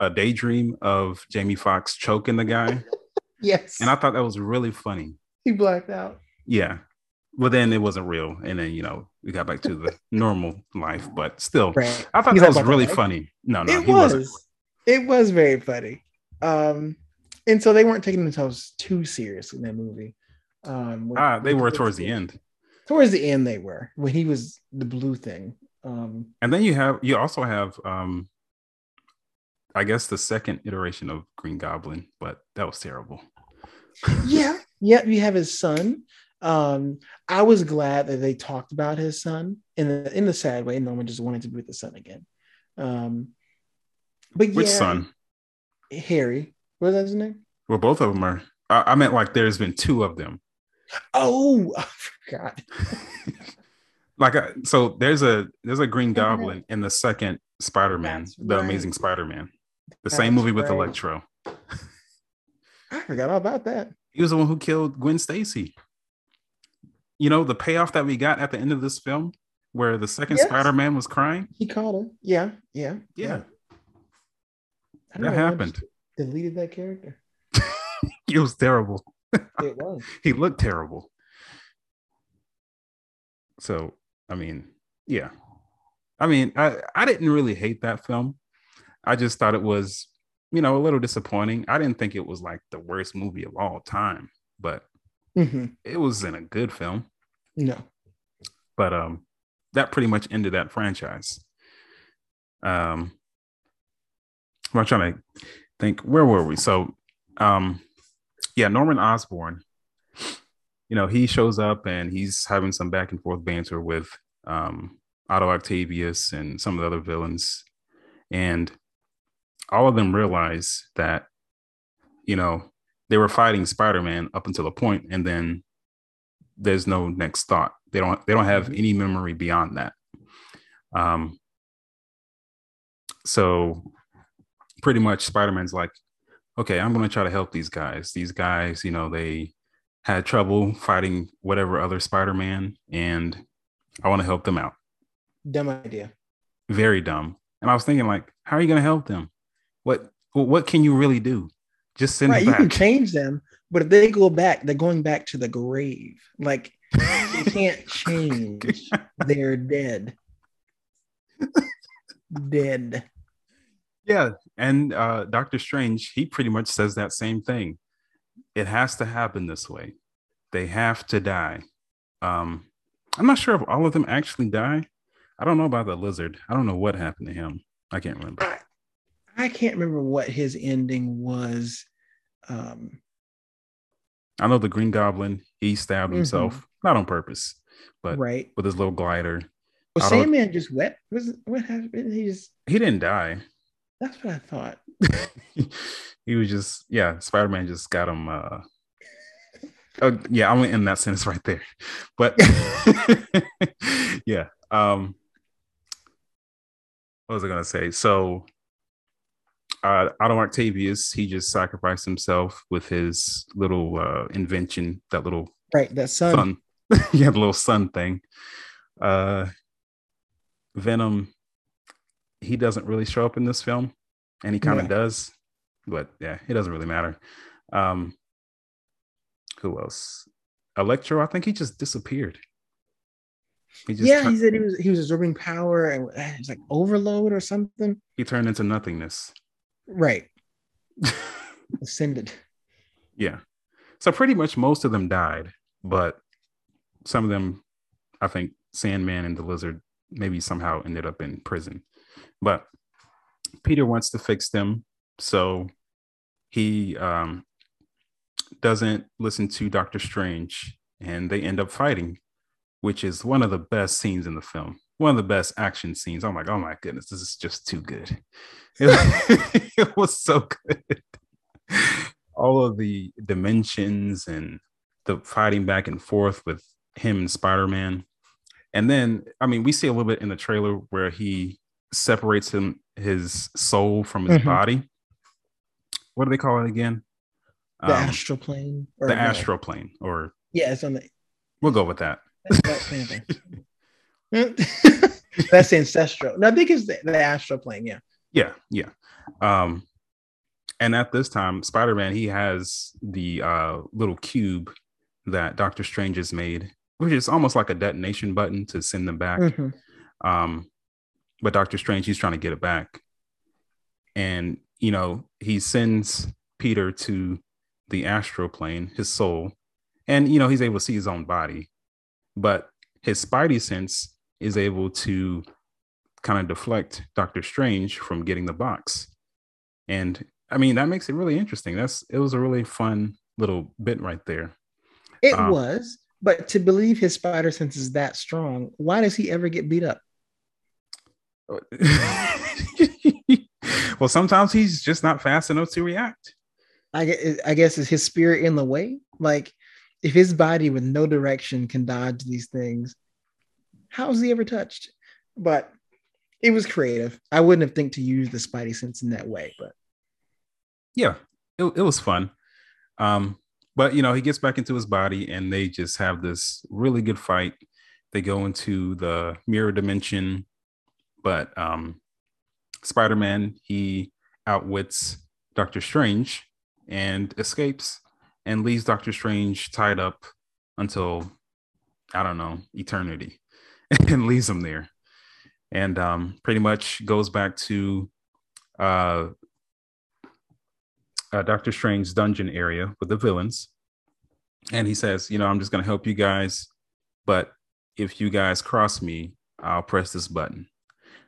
a daydream of Jamie Foxx choking the guy, [LAUGHS] yes. and I thought that was really funny. he blacked out. Yeah, but then it wasn't real, and then you know we got back to the normal life, but still, Right. I thought He's that was really funny. No, no, it he was. wasn't. It was very funny. Um, and so they weren't taking themselves too serious in that movie. Um, Ah, they were towards the end, Towards the end, they were when he was the blue thing. Um, and then you have you also have um, I guess the second iteration of Green Goblin, but that was terrible. [LAUGHS] yeah, yeah. You have his son. Um, I was glad that they talked about his son in the in the sad way. Norman just wanted to be with the son again. Um, but Which yeah, son? Harry. What was that his name? Well, both of them are. I, I meant like there's been two of them. Oh, [LAUGHS] I forgot. [LAUGHS] like I, so there's a there's a green goblin in the second spider-man That's the right. amazing spider-man the That's same movie with electro I forgot all about that. he was the one who killed gwen stacy you know the payoff that we got at the end of this film where the second Yes. spider-man was crying He called her. Yeah, yeah, yeah don't that happened Deleted that character. [LAUGHS] it was terrible It was. [LAUGHS] he looked terrible so i mean yeah i mean i i didn't really hate that film i just thought it was you know a little disappointing i didn't think it was like the worst movie of all time but Mhm. it was in a good film No. but um that pretty much ended that franchise um i'm trying to think where were we? So um yeah norman osborn you know he shows up and he's having some back and forth banter with um otto octavius and some of the other villains. And all of them realize that you know they were fighting spider-man up until a point and then there's no next thought. They don't they don't have any memory beyond that. Um so pretty much spider-man's like okay i'm going to try to help these guys these guys you know they had trouble fighting whatever other spider-man and i want to help them out Dumb idea. very dumb and i was thinking like how are you going to help them what what can you really do just send Right. You can change them, but if they go back, they're going back to the grave. Like you [LAUGHS] can't change. [LAUGHS] They're dead. dead. Yeah, and uh, Doctor Strange, he pretty much says that same thing. It has to happen this way. They have to die. Um, I'm not sure if all of them actually die. I don't know about the lizard. I don't know what happened to him. I can't remember. I, I can't remember what his ending was. Um, I know the Green Goblin, he stabbed Mhm. himself, not on purpose, but right. with his little glider. Don't- Sandman just wept. Was what happened? He just He didn't die. That's what I thought. [LAUGHS] he was just, yeah, Spider Man just got him. Uh, oh, yeah, I'm gonna end that sentence right there. But [LAUGHS] yeah, um, what was I gonna say? So, uh, Otto Octavius, he just sacrificed himself with his little uh, invention, that little Right, that sun. sun. [LAUGHS] yeah, the little sun thing. Uh Venom, he doesn't really show up in this film, and he kind of No. does, but yeah, it doesn't really matter. Um who else? Electro, I think he just disappeared. He just yeah, tur- he said he was he was absorbing power and uh, it was like overload or something. he turned into nothingness. Right, [LAUGHS] ascended. Yeah. So pretty much most of them died, but some of them, I think Sandman and the Lizard maybe somehow ended up in prison. But Peter wants to fix them, so he um, doesn't listen to Doctor Strange, and they end up fighting, which is one of the best scenes in the film. One of the best action scenes. I'm like, oh my goodness, this is just too good. [LAUGHS] it was so good all of the dimensions and the fighting back and forth with him and Spider-Man. And then, I mean, we see a little bit in the trailer where he separates him his soul from his Mhm. body. What do they call it again? The Um, astral plane. or the no. astral plane, or Yeah, it's on the we'll go with that. that's [LAUGHS] That's ancestral. No, I think it's the, the astral plane. Yeah. Yeah, yeah. Um, and at this time, Spider-Man he has the uh, little cube that Doctor Strange has made, which is almost like a detonation button to send them back. Mhm. Um, but Doctor Strange, he's trying to get it back. And, you know, he sends Peter to the astral plane, his soul, and, you know, he's able to see his own body. But his spidey sense is able to kind of deflect Doctor Strange from getting the box. And I mean, that makes it really interesting. That's it was a really fun little bit right there. It Um, was, but to believe his spider sense is that strong, why does he ever get beat up? [LAUGHS] well, sometimes he's just not fast enough to react. I guess, I guess is his spirit in the way? Like, if his body with no direction can dodge these things, how is he ever touched? But it was creative. I wouldn't have think to use the spidey sense in that way, but Yeah, it, it was fun. Um, but you know, he gets back into his body and they just have this really good fight. They go into the mirror dimension, but um Spider-Man he outwits Doctor Strange and escapes and leaves Doctor Strange tied up until I don't know, eternity [LAUGHS] and leaves him there. And um pretty much goes back to uh uh, Doctor Strange's dungeon area with the villains. And he says, You know, I'm just going to help you guys. But if you guys cross me, I'll press this button.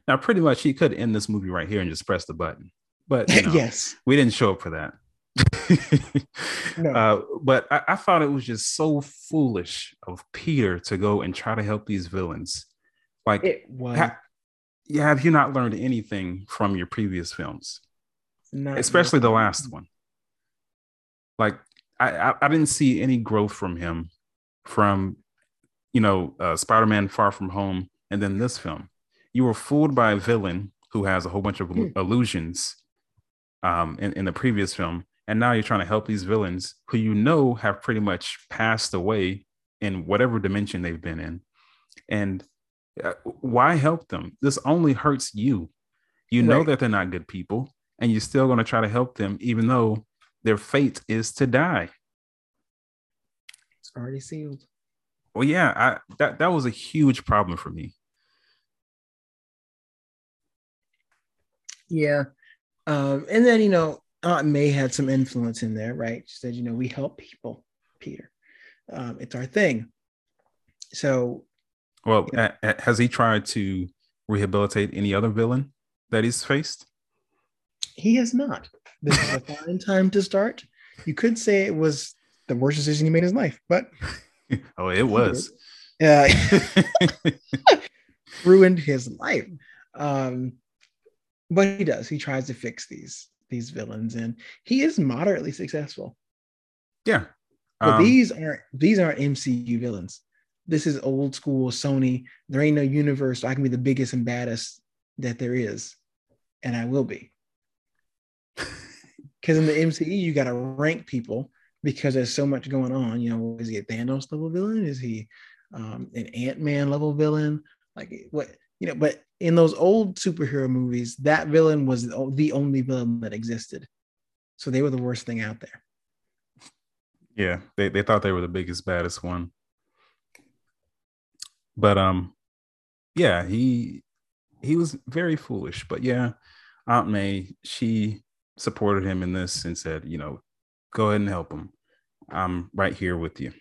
Now, pretty much, he could end this movie right here and just press the button. But you [LAUGHS] know, yes, we didn't show up for that. [LAUGHS] No. uh, but I, I thought it was just so foolish of Peter to go and try to help these villains. Like, it was ha- yeah, have you not learned anything from your previous films? not especially the last one. Like I, I, I didn't see any growth from him from you know uh, Spider-Man Far From Home, and then this film. You were fooled by a villain who has a whole bunch of Hmm. illusions um, in, in the previous film, and now you're trying to help these villains who you know have pretty much passed away in whatever dimension they've been in, and uh, why help them? This only hurts you. You know Right. that they're not good people, and you're still going to try to help them, even though their fate is to die. It's already sealed. Well, yeah, I that that was a huge problem for me. Yeah. Um, and then, you know, Aunt May had some influence in there, right? She said, you know, we help people, Peter. Um, it's our thing. So, Well, a- a- has he tried to rehabilitate any other villain that he's faced? he has not. This is a [LAUGHS] fine time to start. You could say it was the worst decision he made in his life. But [LAUGHS] oh, it was. Uh, [LAUGHS] ruined his life. Um, but he does. He tries to fix these these villains, and he is moderately successful. Yeah, but Um, these aren't these aren't MCU villains. This is old school Sony. There ain't no universe. I can be the biggest and baddest that there is, and I will be. [LAUGHS] Because in the MCU, you got to rank people because there's so much going on. You know, is he a Thanos level villain? Is he um, an Ant Man level villain? Like what you know? But in those old superhero movies, that villain was the only villain that existed. So they were the worst thing out there. Yeah, they, they thought they were the biggest, baddest one. But um, yeah, he he was very foolish. But yeah, Aunt May, she supported him in this and said, you know, go ahead and help him. I'm right here with you.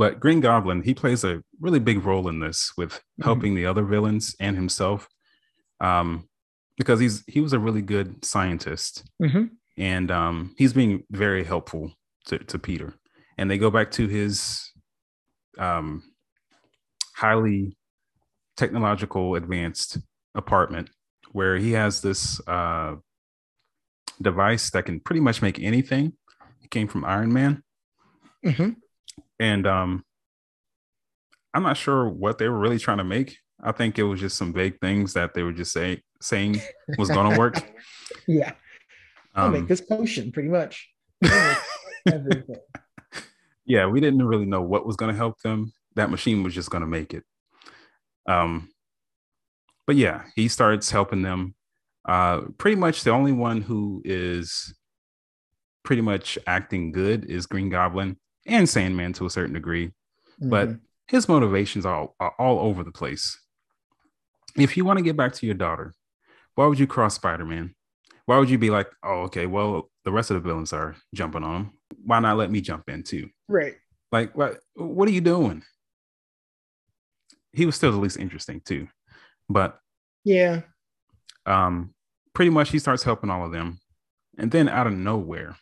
But Green Goblin, he plays a really big role in this with Mhm. helping the other villains and himself. Um, because he's he was a really good scientist Mhm. and um, he's being very helpful to, to Peter. And they go back to his um, highly technological advanced apartment where he has this uh, device that can pretty much make anything. It came from Iron Man. Mhm. And um, I'm not sure what they were really trying to make. I think it was just some vague things that they were just say, saying was going to work. [LAUGHS] Yeah. I'll Um, make this potion pretty much. I'll [LAUGHS] make Everything. yeah, we didn't really know what was going to help them. That machine was just going to make it. Um, but yeah, he starts helping them. Uh, pretty much the only one who is pretty much acting good is Green Goblin and Sandman to a certain degree, but Mhm. his motivations are all, are all over the place. If you want to get back to your daughter, why would you cross Spider Man? Why would you be like, oh, okay, well, the rest of the villains are jumping on him. Why not let me jump in too? right. Like, what what are you doing? He was still the least interesting too. But Yeah. um pretty much he starts helping all of them. And then out of nowhere,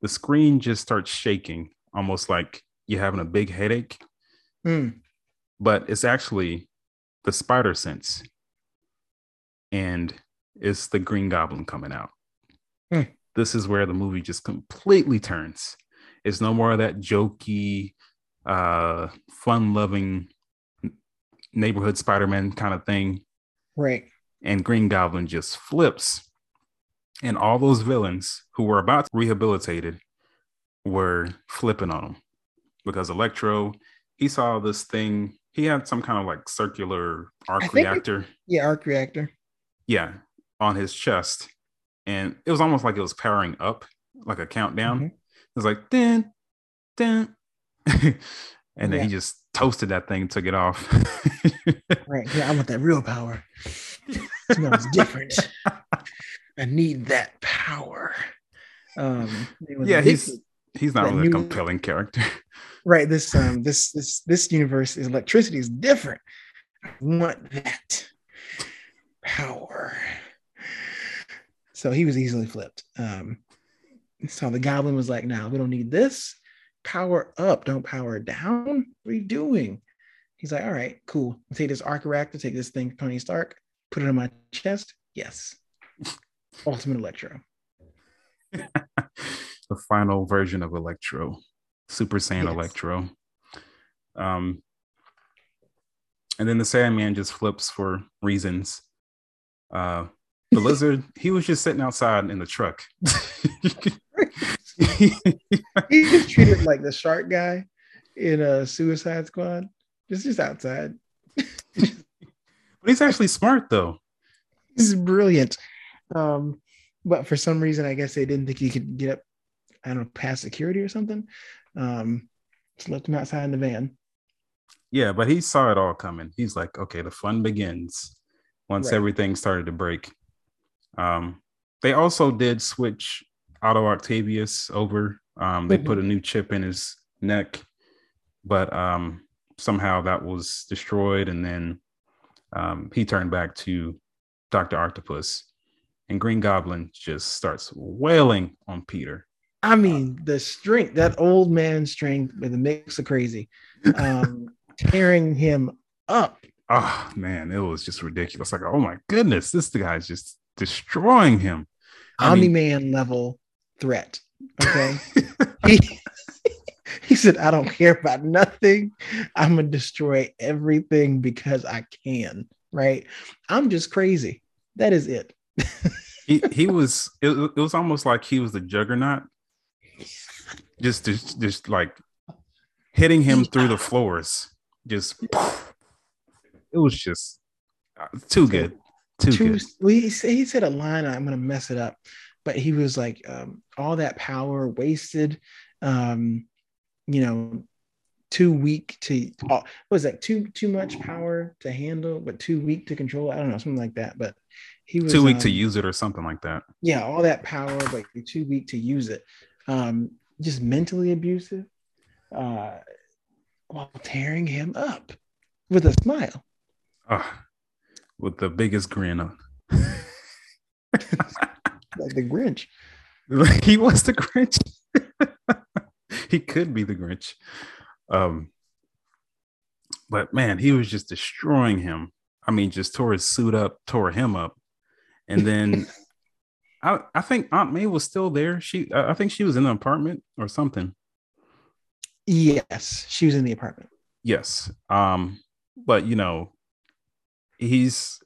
the screen just starts shaking, almost like you're having a big headache. Mm. But it's actually the spider sense. And it's the green goblin coming out. Hmm. This is where the movie just completely turns. It's no more of that jokey, uh, fun-loving neighborhood Spider-Man kind of thing. Right. And Green Goblin just flips. And all those villains who were about to rehabilitated were flipping on him because Electro, he saw this thing. He had some kind of like circular arc think it- reactor. Yeah. Arc reactor. yeah, on his chest. And it was almost like it was powering up, like a countdown. Mhm. It was like, dun, dun. [LAUGHS] and then Yeah. he just toasted that thing, took it off. [LAUGHS] Right. Yeah. I want that real power. smells different. [LAUGHS] I need that power. Um, yeah, he's. He's not really a compelling character. [LAUGHS] right. This um this this this universe is electricity is different. I want that power. So he was easily flipped. Um, so the goblin was like, "Now we don't need this. Power up, don't power down. What are you doing?" He's like, "All right, cool. I'll take this arc reactor, take this thing, Tony Stark, put it on my chest. Yes, [LAUGHS] Ultimate Electro. [LAUGHS] the final version of Electro, Super Saiyan Yes. Electro. Um, and then the Sandman just flips for reasons. Uh, the [LAUGHS] lizard, he was just sitting outside in the truck. [LAUGHS] He just treated like the shark guy in a Suicide Squad. Just just outside. but he's actually smart though. He's brilliant. Um, but for some reason, I guess they didn't think he could get up. I don't know, past security or something. Um, just left him outside in the van. Yeah, but he saw it all coming. He's like, okay, the fun begins once Right. everything started to break. Um, they also did switch Otto Octavius over. Um, they put a new chip in his neck, but um, somehow that was destroyed, and then um, he turned back to Doctor Octopus, and Green Goblin just starts wailing on Peter. I mean, the strength, that old man strength with a mix of crazy, um, [LAUGHS] tearing him up. Oh man, it was just ridiculous. Like, oh my goodness, this guy's just destroying him. Omni Man level threat. Okay. he, [LAUGHS] he said, I don't care about nothing. I'm gonna destroy everything because I can. Right. I'm just crazy. That is it. [LAUGHS] he he was it, it was almost like he was the juggernaut. Just just just like hitting him through the floors. Just it was just uh, too good. Too, too good. Well, he, he said a line, I'm gonna mess it up, but he was like, um, all that power wasted. Um, you know, too weak to what was that too too much power to handle, but too weak to control. I don't know, something like that. But he was too weak um, to use it or something like that. Yeah, all that power, but you're too weak to use it. Um, just mentally abusive, uh, while tearing him up with a smile. Oh, with the biggest grin on. [LAUGHS] like the Grinch. [LAUGHS] he was the Grinch. [LAUGHS] he could be the Grinch. Um, but man, he was just destroying him. I mean, just tore his suit up, tore him up, and then I I think Aunt May was still there. She I think she was in the apartment or something. Yes, she was in the apartment. Yes. Um, but you know, he's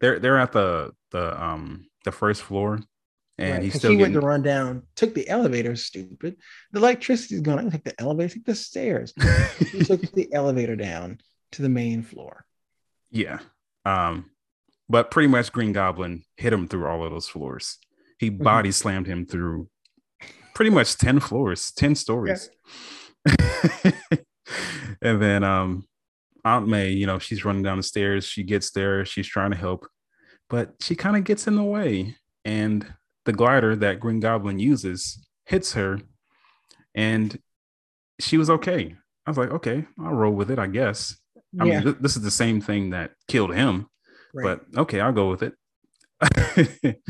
they're they're at the the um the first floor and right, he's still he getting... went to run down, took the elevator. Stupid. The electricity's going. I take the elevator, take the stairs. [LAUGHS] he took the elevator down to the main floor. Yeah. Um, but pretty much Green Goblin hit him through all of those floors. He mm-hmm. body slammed him through pretty much 10 floors, 10 stories. Yeah. [LAUGHS] and then um Aunt May, you know, she's running down the stairs. She gets there, she's trying to help, but she kind of gets in the way. And the glider that Green Goblin uses hits her, and she was okay. I was like, okay, I'll roll with it, I guess. I yeah. mean, th- this is the same thing that killed him, right. but okay, I'll go with it. [LAUGHS]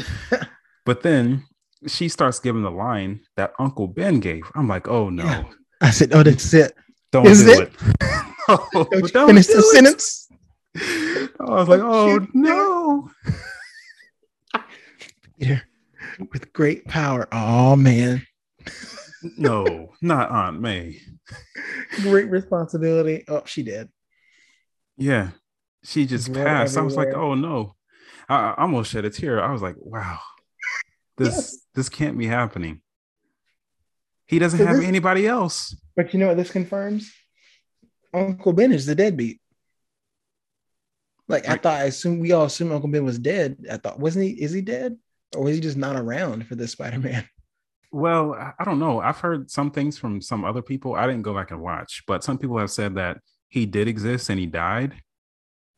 [LAUGHS] but then she starts giving the line that Uncle Ben gave. I'm like, oh no. Yeah. I said, oh, that's it. Don't is do it. it. [LAUGHS] no, don't, don't finish the it. sentence. I was like, oh no. Peter, with great power. Oh man. no, not Aunt May. Great responsibility. Oh, she did. Yeah. She just passed. I was like, oh no. I, I, almost shed a tear. I was like, wow. This yes. this can't be happening. He doesn't so have this, anybody else. But you know what this confirms? Uncle Ben is the deadbeat. Like I thought I assumed we all assumed Uncle Ben was dead. I thought wasn't he is he dead? or was he just not around for this Spider-Man? [LAUGHS] Well, I don't know. I've heard some things from some other people. I didn't go back and watch, but some people have said that he did exist and he died.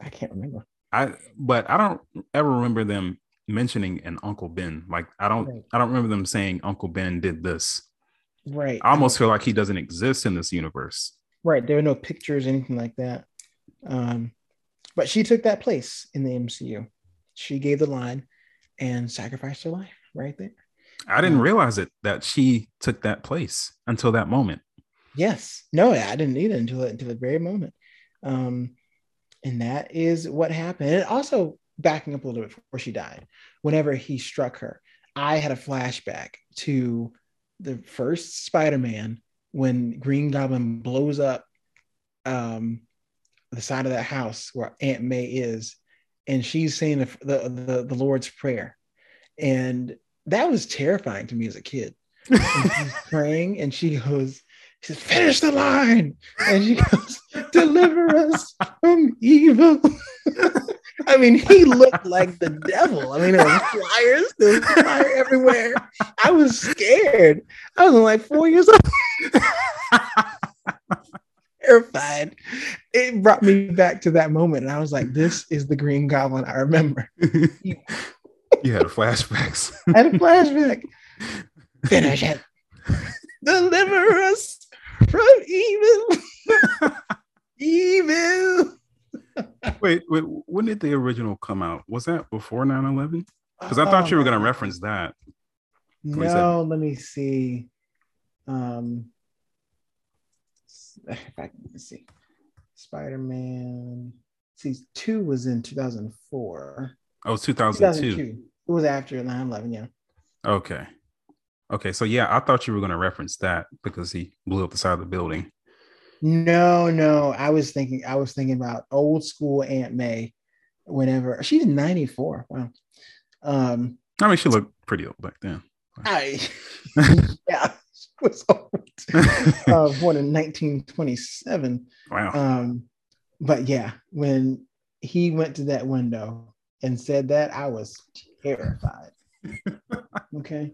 I can't remember. I but I don't ever remember them mentioning an Uncle Ben. Like I don't right. I don't remember them saying Uncle Ben did this. Right. I almost feel like he doesn't exist in this universe. Right. There are no pictures, anything like that. Um, but she took that place in the MCU. She gave the line, and sacrificed her life right there. I didn't um, realize it that she took that place until that moment. Yes. No, I didn't either until until the very moment. Um, and that is what happened. And also backing up a little bit before she died, whenever he struck her, I had a flashback to the first Spider-Man when Green Goblin blows up um, the side of that house where Aunt May is, and she's saying the, the, the, the Lord's Prayer. And that was terrifying to me as a kid. And she's [LAUGHS] praying and she goes, she says, finish the line. And she goes, deliver us from evil. I mean, he looked like the devil. I mean, there was flyers, there was fire everywhere. I was scared. I was like four years old [LAUGHS] terrified. It brought me back to that moment. And I was like, this is the Green Goblin I remember. [LAUGHS] you had flashbacks. I had a flashback. Finish it. Deliver us from evil. [LAUGHS] evil. wait, wait, when did the original come out? Was that before 9 11? Because I thought oh, you were going to reference that. No, let me see. Um, if I can see, Spider Man. See, two was in 2004. Oh, 2002. 2002. It was after 9 11, yeah. Okay. Okay. So, yeah, I thought you were going to reference that because he blew up the side of the building. No, no. I was thinking, I was thinking about old school Aunt May whenever she's 94. Wow. Um, I mean, she looked pretty old back then. I, [LAUGHS] [LAUGHS] yeah, she was old. [LAUGHS] uh, born in 1927. Wow. Um, but yeah, when he went to that window and said that, I was terrified. okay.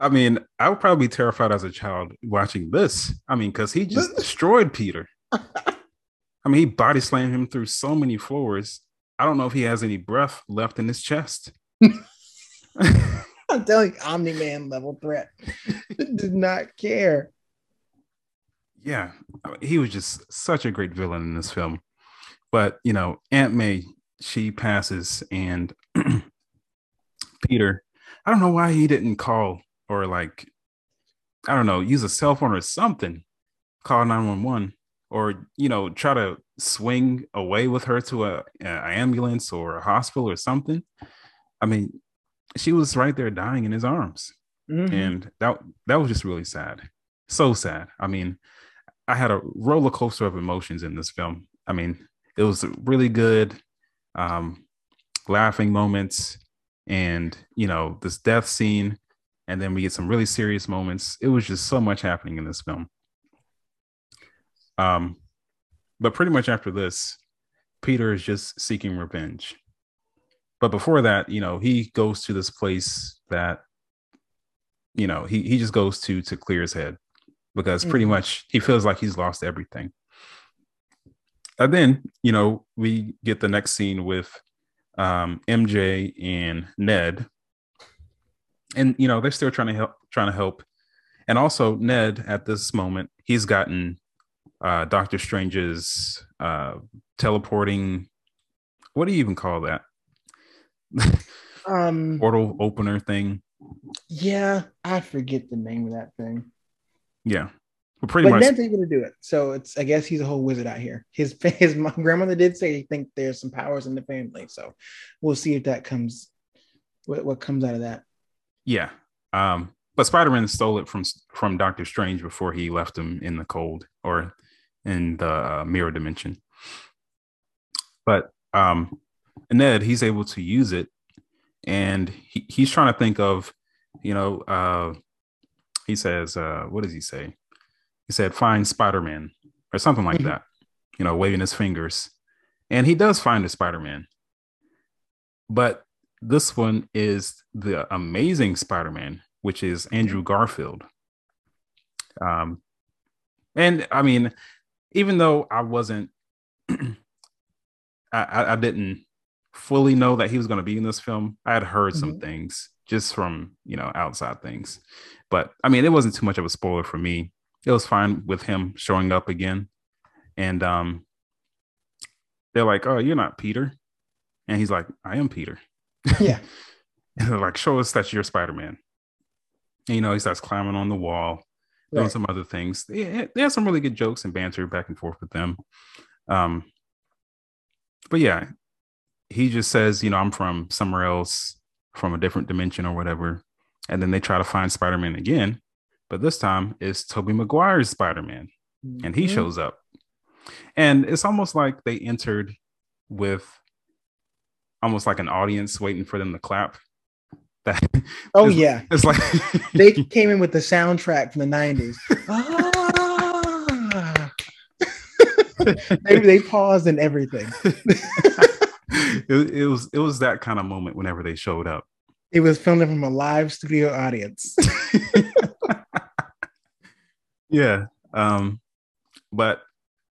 I mean, I would probably be terrified as a child watching this. I mean, because he just destroyed Peter. [LAUGHS] I mean, he body slammed him through so many floors. I don't know if he has any breath left in his chest. [LAUGHS] I'm telling you, Omni Man level threat. [LAUGHS] Did not care. Yeah, he was just such a great villain in this film. But you know, Aunt May, she passes, and [CLEARS THROAT] Peter, I don't know why he didn't call or like, I don't know, use a cell phone or something, call 911 or, you know, try to swing away with her to a, a ambulance or a hospital or something. I mean, she was right there dying in his arms. Mm-hmm. And that that was just really sad. So sad. I mean, I had a roller coaster of emotions in this film. I mean, it was really good um laughing moments and, you know, this death scene and then we get some really serious moments. It was just so much happening in this film. Um but pretty much after this, Peter is just seeking revenge but before that, you know, he goes to this place that, you know, he he just goes to to clear his head because pretty mm-hmm. much he feels like he's lost everything. And then, you know, we get the next scene with um, MJ and Ned, and you know they're still trying to help, trying to help, and also Ned at this moment he's gotten uh, Doctor Strange's uh, teleporting. What do you even call that? [LAUGHS] um portal opener thing. Yeah, I forget the name of that thing. Yeah. But pretty but much Ned's able to do it. So it's I guess he's a whole wizard out here. His [LAUGHS] his grandmother did say he think there's some powers in the family. So we'll see if that comes what, what comes out of that. Yeah. Um but Spider-Man stole it from from Doctor Strange before he left him in the cold or in the uh, mirror dimension. But um Ned, he's able to use it, and he, he's trying to think of, you know, uh, he says, uh, what does he say? He said, "Find Spider-Man" or something like mm-hmm. that. You know, waving his fingers, and he does find a Spider-Man. But this one is the amazing Spider-Man, which is Andrew Garfield. Um, and I mean, even though I wasn't, [CLEARS THROAT] I, I didn't fully know that he was going to be in this film. I had heard mm-hmm. some things just from, you know, outside things. But I mean, it wasn't too much of a spoiler for me. It was fine with him showing up again. And um they're like, "Oh, you're not Peter." And he's like, "I am Peter." Yeah. [LAUGHS] like, "Show us that you're Spider-Man." You know, he starts climbing on the wall, doing right. some other things. They, they have some really good jokes and banter back and forth with them. Um, but yeah, he just says, you know, I'm from somewhere else, from a different dimension or whatever. And then they try to find Spider Man again, but this time it's Tobey Maguire's Spider Man, mm-hmm. and he mm-hmm. shows up. And it's almost like they entered with almost like an audience waiting for them to clap. [LAUGHS] That oh yeah, it's like [LAUGHS] they came in with the soundtrack from the '90s. [LAUGHS] ah. they, they paused and everything. it, it was it was that kind of moment whenever they showed up. It was filmed from a live studio audience. yeah. Um, but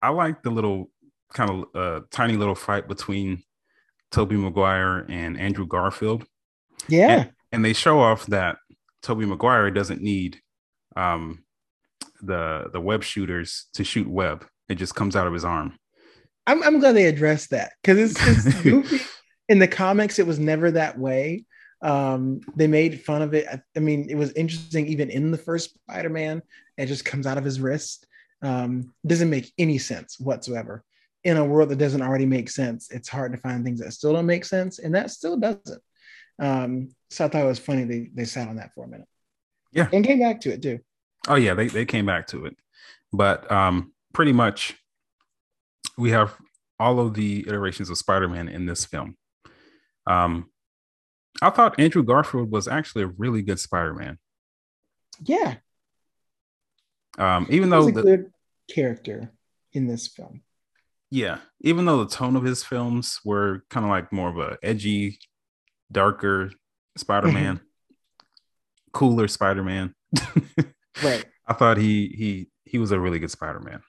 I like the little kind of uh, tiny little fight between Tobey Maguire and Andrew Garfield. Yeah. And, and they show off that Tobey Maguire doesn't need um, the the web shooters to shoot web. It just comes out of his arm. I'm, I'm glad they addressed that because it's, it's [LAUGHS] goofy. In the comics, it was never that way. Um, they made fun of it. I, I, mean, it was interesting even in the first Spider-Man. It just comes out of his wrist. Um, doesn't make any sense whatsoever. In a world that doesn't already make sense, it's hard to find things that still don't make sense, and that still doesn't. Um, so I thought it was funny they they sat on that for a minute. Yeah, and came back to it too. Oh yeah, they they came back to it, but um, pretty much we have all of the iterations of Spider-Man in this film. Um, I thought Andrew Garfield was actually a really good Spider-Man. Yeah. Um, even though the good character in this film. Yeah, even though the tone of his films were kind of like more of a edgy, darker Spider-Man, cooler Spider-Man. [LAUGHS] right. I thought he he he was a really good Spider-Man,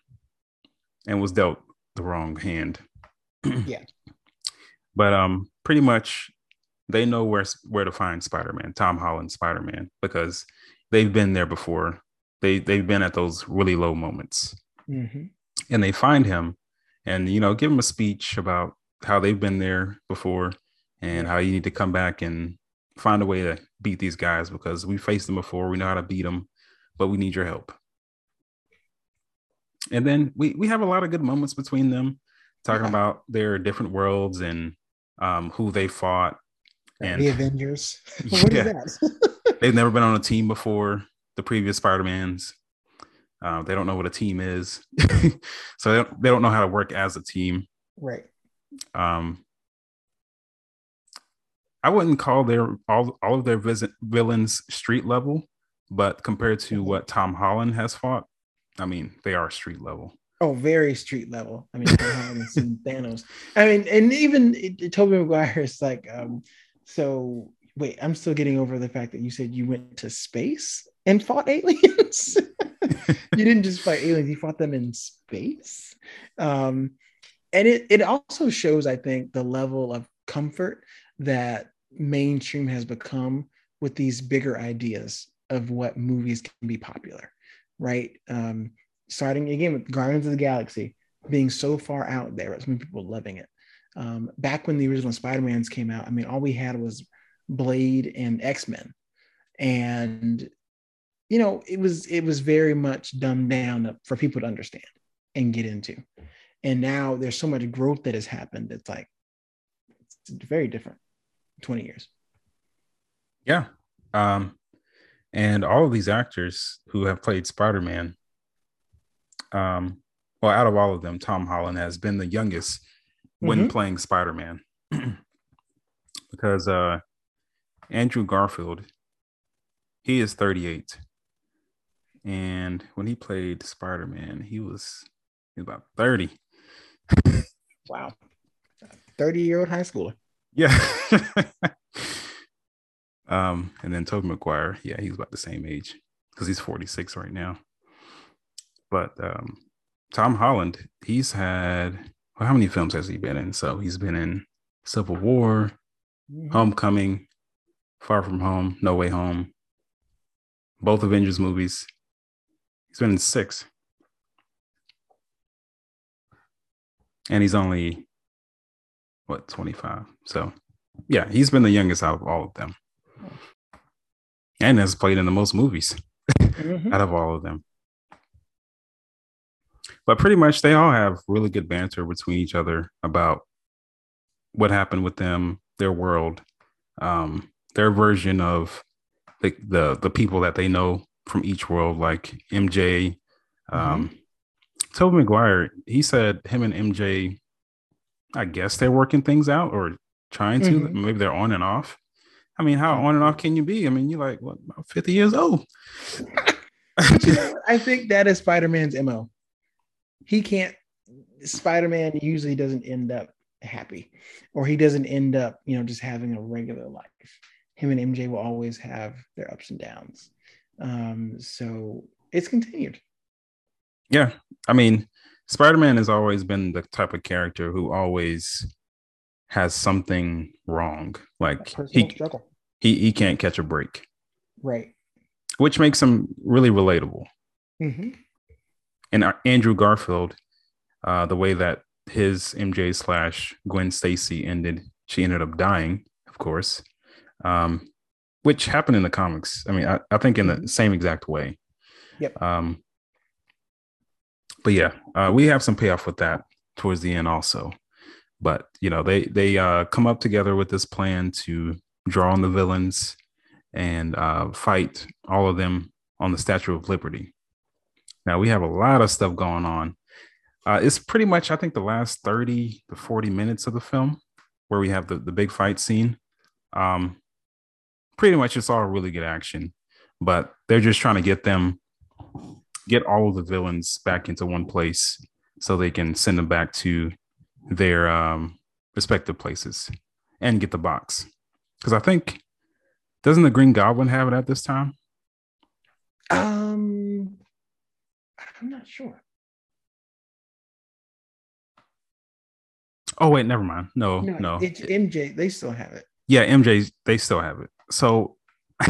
and was dealt the wrong hand. [CLEARS THROAT] yeah. But um, pretty much they know where where to find Spider-Man, Tom Holland Spider-Man, because they've been there before. They they've been at those really low moments, mm-hmm. and they find him, and you know, give them a speech about how they've been there before, and how you need to come back and find a way to beat these guys because we faced them before. We know how to beat them, but we need your help. And then we we have a lot of good moments between them, talking about their different worlds and um, who they fought and the Avengers. [LAUGHS] what yeah. that? [LAUGHS] They've never been on a team before. The previous Spider-Mans. Uh, they don't know what a team is, [LAUGHS] so they don't, they don't know how to work as a team. Right. Um, I wouldn't call their all all of their visit, villains street level, but compared to what Tom Holland has fought, I mean, they are street level. Oh, very street level. I mean, [LAUGHS] Thanos. I mean, and even Tobey Maguire is like, um, so wait, I'm still getting over the fact that you said you went to space and fought aliens. [LAUGHS] [LAUGHS] you didn't just fight aliens, you fought them in space. Um, and it, it also shows, I think, the level of comfort that mainstream has become with these bigger ideas of what movies can be popular, right? Um, starting again with Guardians of the Galaxy being so far out there, it's many people loving it. Um, back when the original Spider-Mans came out, I mean, all we had was Blade and X-Men. And you know, it was it was very much dumbed down for people to understand and get into. And now there's so much growth that has happened. It's like it's very different. 20 years. Yeah. Um, and all of these actors who have played Spider-Man, um, well, out of all of them, Tom Holland has been the youngest when mm-hmm. playing Spider-Man. [CLEARS THROAT] because uh Andrew Garfield, he is 38. And when he played Spider-Man, he was, he was about 30. wow. 30 year old high schooler. Yeah. [LAUGHS] um, and then Tobey Maguire, yeah, he's about the same age because he's 46 right now. But um, Tom Holland, he's had well, how many films has he been in? So he's been in Civil War, mm-hmm. Homecoming, Far From Home, No Way Home, both Avengers movies. He's been in six. And he's only what 25 so yeah he's been the youngest out of all of them and has played in the most movies mm-hmm. out of all of them but pretty much they all have really good banter between each other about what happened with them their world um, their version of the, the the people that they know from each world like mj um mm-hmm. Tobey Maguire, he said him and MJ I guess they're working things out or trying to. Mm-hmm. Maybe they're on and off. I mean, how on and off can you be? I mean, you're like what, 50 years old. [LAUGHS] I think that is Spider Man's MO. He can't, Spider Man usually doesn't end up happy or he doesn't end up, you know, just having a regular life. Him and MJ will always have their ups and downs. Um, so it's continued. Yeah. I mean, Spider-Man has always been the type of character who always has something wrong. Like he, he he can't catch a break. Right. Which makes him really relatable. Mm-hmm. And Andrew Garfield, uh, the way that his MJ slash Gwen Stacy ended, she ended up dying, of course. um, which happened in the comics. I mean, I, I think in the Mhm. same exact way. Yep. Um, but yeah, uh, we have some payoff with that towards the end also. But you know, they they uh, come up together with this plan to draw on the villains and uh, fight all of them on the Statue of Liberty. Now we have a lot of stuff going on. Uh, it's pretty much, I think, the last 30 to 40 minutes of the film where we have the, the big fight scene. Um, pretty much it's all really good action, but they're just trying to get them, get all of the villains back into one place so they can send them back to their um, respective places and get the box. Because I think, doesn't the Green Goblin have it at this time? Um, I'm not sure. Oh wait, never mind. No, No, no. it's MJ. They still have it. Yeah, MJ, they still have it. So [LAUGHS]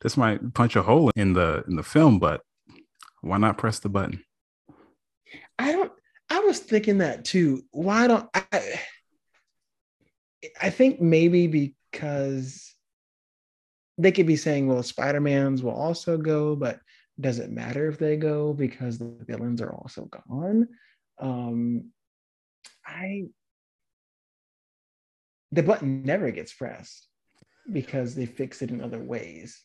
this might punch a hole in the in the film, but why not press the button? I don't. I was thinking that too. Why don't I? I think maybe because they could be saying, "Well, Spider Man's will also go," but does it matter if they go because the villains are also gone? Um, I the button never gets pressed because they fix it in other ways.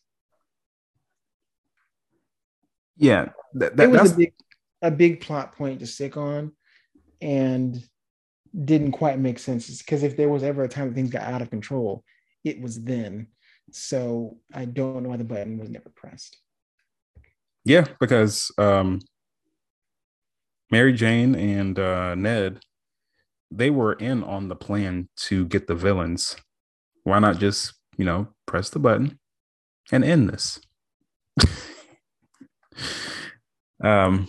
Yeah, that, it was that's a big a big plot point to stick on and didn't quite make sense because if there was ever a time that things got out of control it was then so i don't know why the button was never pressed yeah because um, Mary Jane and uh, Ned they were in on the plan to get the villains. Why not just you know press the button and end this? [LAUGHS] um,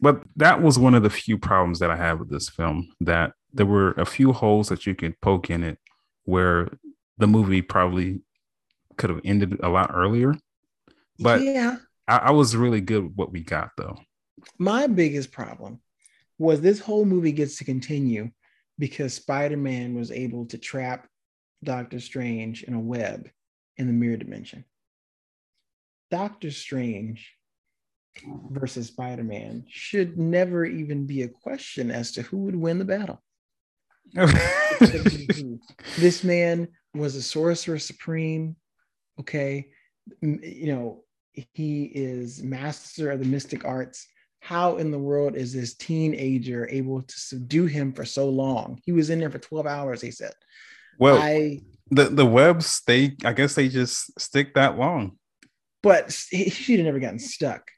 but that was one of the few problems that I had with this film. That there were a few holes that you could poke in it, where the movie probably could have ended a lot earlier. But yeah I, I was really good with what we got though. my biggest problem was this whole movie gets to continue because spider-man was able to trap doctor strange in a web in the mirror dimension. Doctor strange versus spider-man should never even be a question as to who would win the battle. [LAUGHS] This man was a sorcerer supreme okay? You know he is master of the mystic arts. How in the world is this teenager able to subdue him for so long? He was in there for 12 hours he said well, i the the webs they I guess they just stick that long. but he should have never gotten stuck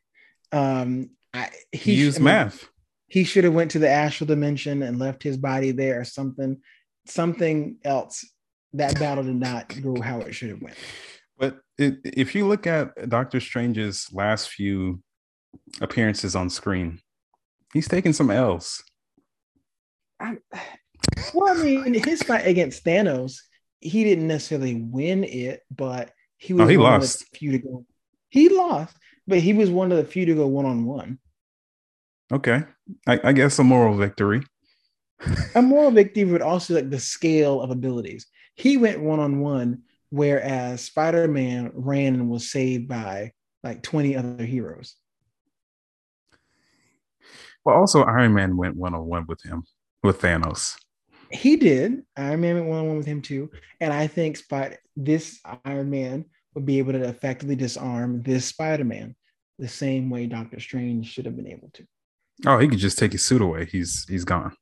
um I, He, he used I mean, math. he should have went to the astral dimension and left his body there or something something else that battle did not go how it should have went But it, if you look at Doctor Strange's last few appearances on screen, he's taking some L's. I, well, I mean, his fight against Thanos, he didn't necessarily win it, but he was Oh, he one lost. of the few to go. He lost, but he was one of the few to go one on one. Okay, I, I guess a moral victory. A moral victory, but also like the scale of abilities. He went one on one, whereas Spider Man ran and was saved by like 20 other heroes. Well, also Iron Man went one on one with him with Thanos. He did. Iron Man went one on one with him too. And I think Spider this Iron Man would be able to effectively disarm this Spider Man the same way Doctor Strange should have been able to. Oh, he could just take his suit away. He's he's gone,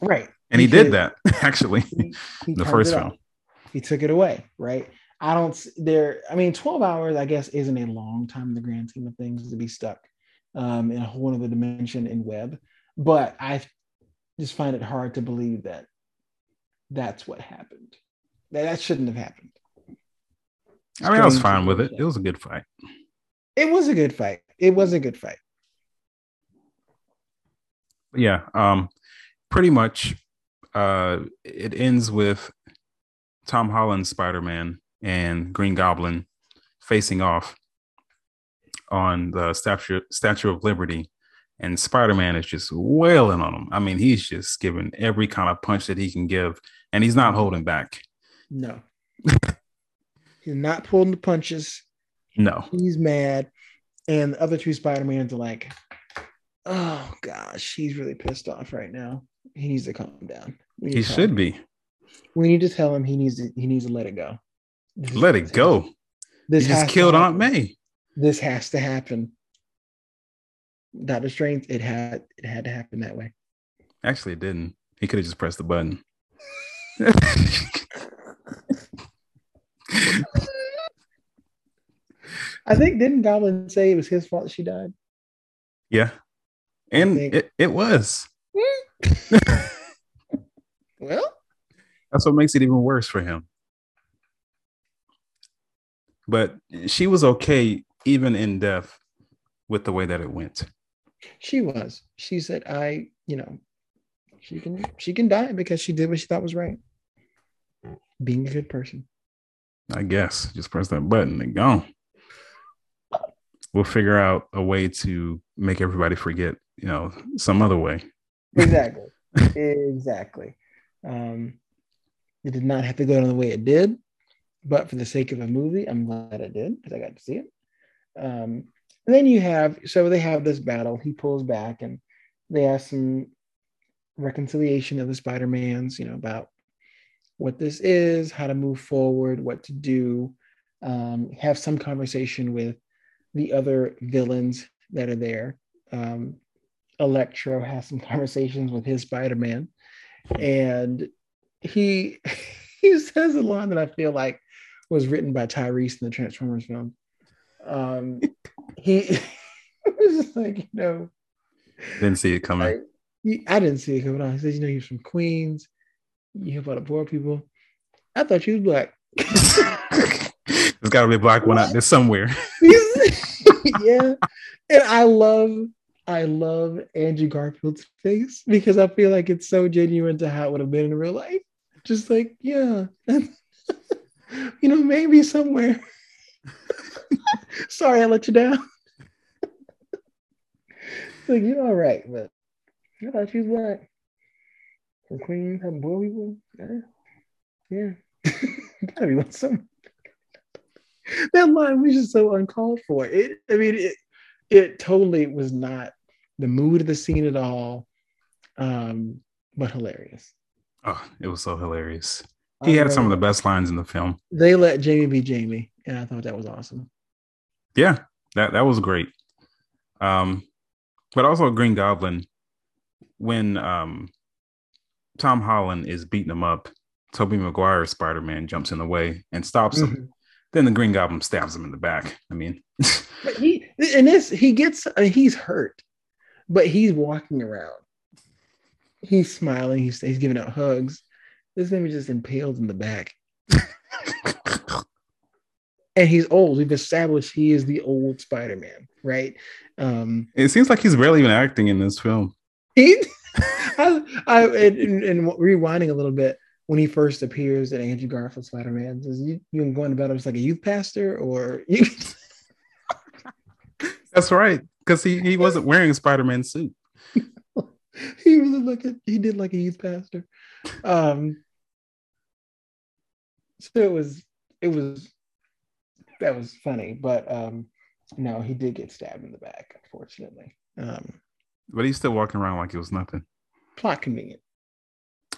Right. and he, He did that [LAUGHS] actually. He, he The first film. He took it away. Right. I don't there. I mean, 12 hours, I guess, isn't a long time in the grand scheme of things to be stuck um, in a whole other dimension in web. But I just find it hard to believe that that's what happened. That, that shouldn't have happened. I mean, I was fine with it. It was a good fight. It was a good fight. It was a good fight. yeah um pretty much uh it ends with tom holland's spider-man and green goblin facing off on the statue statue of liberty and spider-man is just wailing on him i mean he's just giving every kind of punch that he can give and he's not holding back No. [LAUGHS] he's not pulling the punches. No. He's mad. And the other two Spider-Mans are like, oh gosh, he's really pissed off right now. He needs to calm down. He should him. be. We need to tell him he needs to he needs to let it go. This let it go. This he just killed Aunt May. This has to happen. Doctor Strange, it had it had to happen that way. Actually, it didn't. He could have just pressed the button. I think didn't Goblin say it was his fault she died? Yeah, and it, it was. [LAUGHS] well, that's what makes it even worse for him. But she was okay even in death with the way that it went. She was. She said, "I, you know, she can she can die because she did what she thought was right. Being a good person." I guess just press that button and go. We'll figure out a way to make everybody forget, you know, some other way. Exactly. [LAUGHS] exactly. Um, it did not have to go down the way it did, but for the sake of a movie, I'm glad it did because I got to see it. Um, and then you have so they have this battle. He pulls back, and they have some reconciliation of the Spider Mans, you know, about what this is, how to move forward, what to do. Um, have some conversation with the other villains that are there. Um, Electro has some [LAUGHS] conversations with his Spider Man, and he [LAUGHS] he says a line that I feel like was written by Tyrese in the Transformers film. Um, [LAUGHS] he [LAUGHS] was just like, you know, didn't see it coming. I, he, I didn't see it coming on. He says, you know, you're from Queens. You hear about the poor people. I thought you was black. There's got to be a black one out there somewhere. [LAUGHS] [LAUGHS] yeah, and I love, I love Andrew Garfield's face because I feel like it's so genuine to how it would have been in real life. Just like, yeah, you know, maybe somewhere. Sorry, I let you down. Like you're all right, but I thought she was black. From Queens, have boy people. Yeah, yeah. [LAUGHS] gotta be one some. that line was just so uncalled for. It, I mean, it, it totally was not the mood of the scene at all, um, but hilarious. Oh, it was so hilarious. He had some of the best lines in the film. They let Jamie be Jamie, and I thought that was awesome. Yeah, that that was great. Um, but also Green Goblin, when um, Tom Holland is beating him up, Tobey Maguire Spider Man jumps in the way and stops him. Mm-hmm. Then the Green Goblin stabs him in the back. I mean, [LAUGHS] but he and this he gets mean, he's hurt, but he's walking around. He's smiling. He's he's giving out hugs. This man is just impaled in the back. And he's old. We've established he is the old Spider-Man, right? Um, it seems like he's barely even acting in this film. He, [LAUGHS] I, I and, and, rewinding a little bit when he first appears in Andrew Garfield Spider-Man, says you you can go into battle as like a youth pastor or you. [LAUGHS] That's right, because he he wasn't wearing a Spider-Man suit. [LAUGHS] he was like a, he did like a youth pastor. Um, so it was it was that was funny, but um, no, he did get stabbed in the back, unfortunately. Um, but he's still walking around like it was nothing. Plot convenient.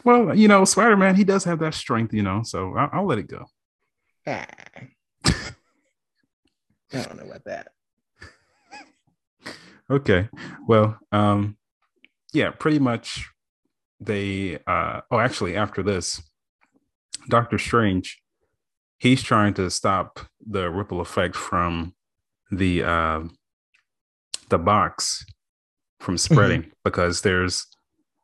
Well, you know, Spider Man, he does have that strength, you know, so I'll, I'll let it go. Ah. [LAUGHS] I don't know about that. [LAUGHS] okay. Well, um, yeah, pretty much they uh oh actually after this, Doctor Strange, he's trying to stop the ripple effect from the uh the box from spreading mm-hmm. because there's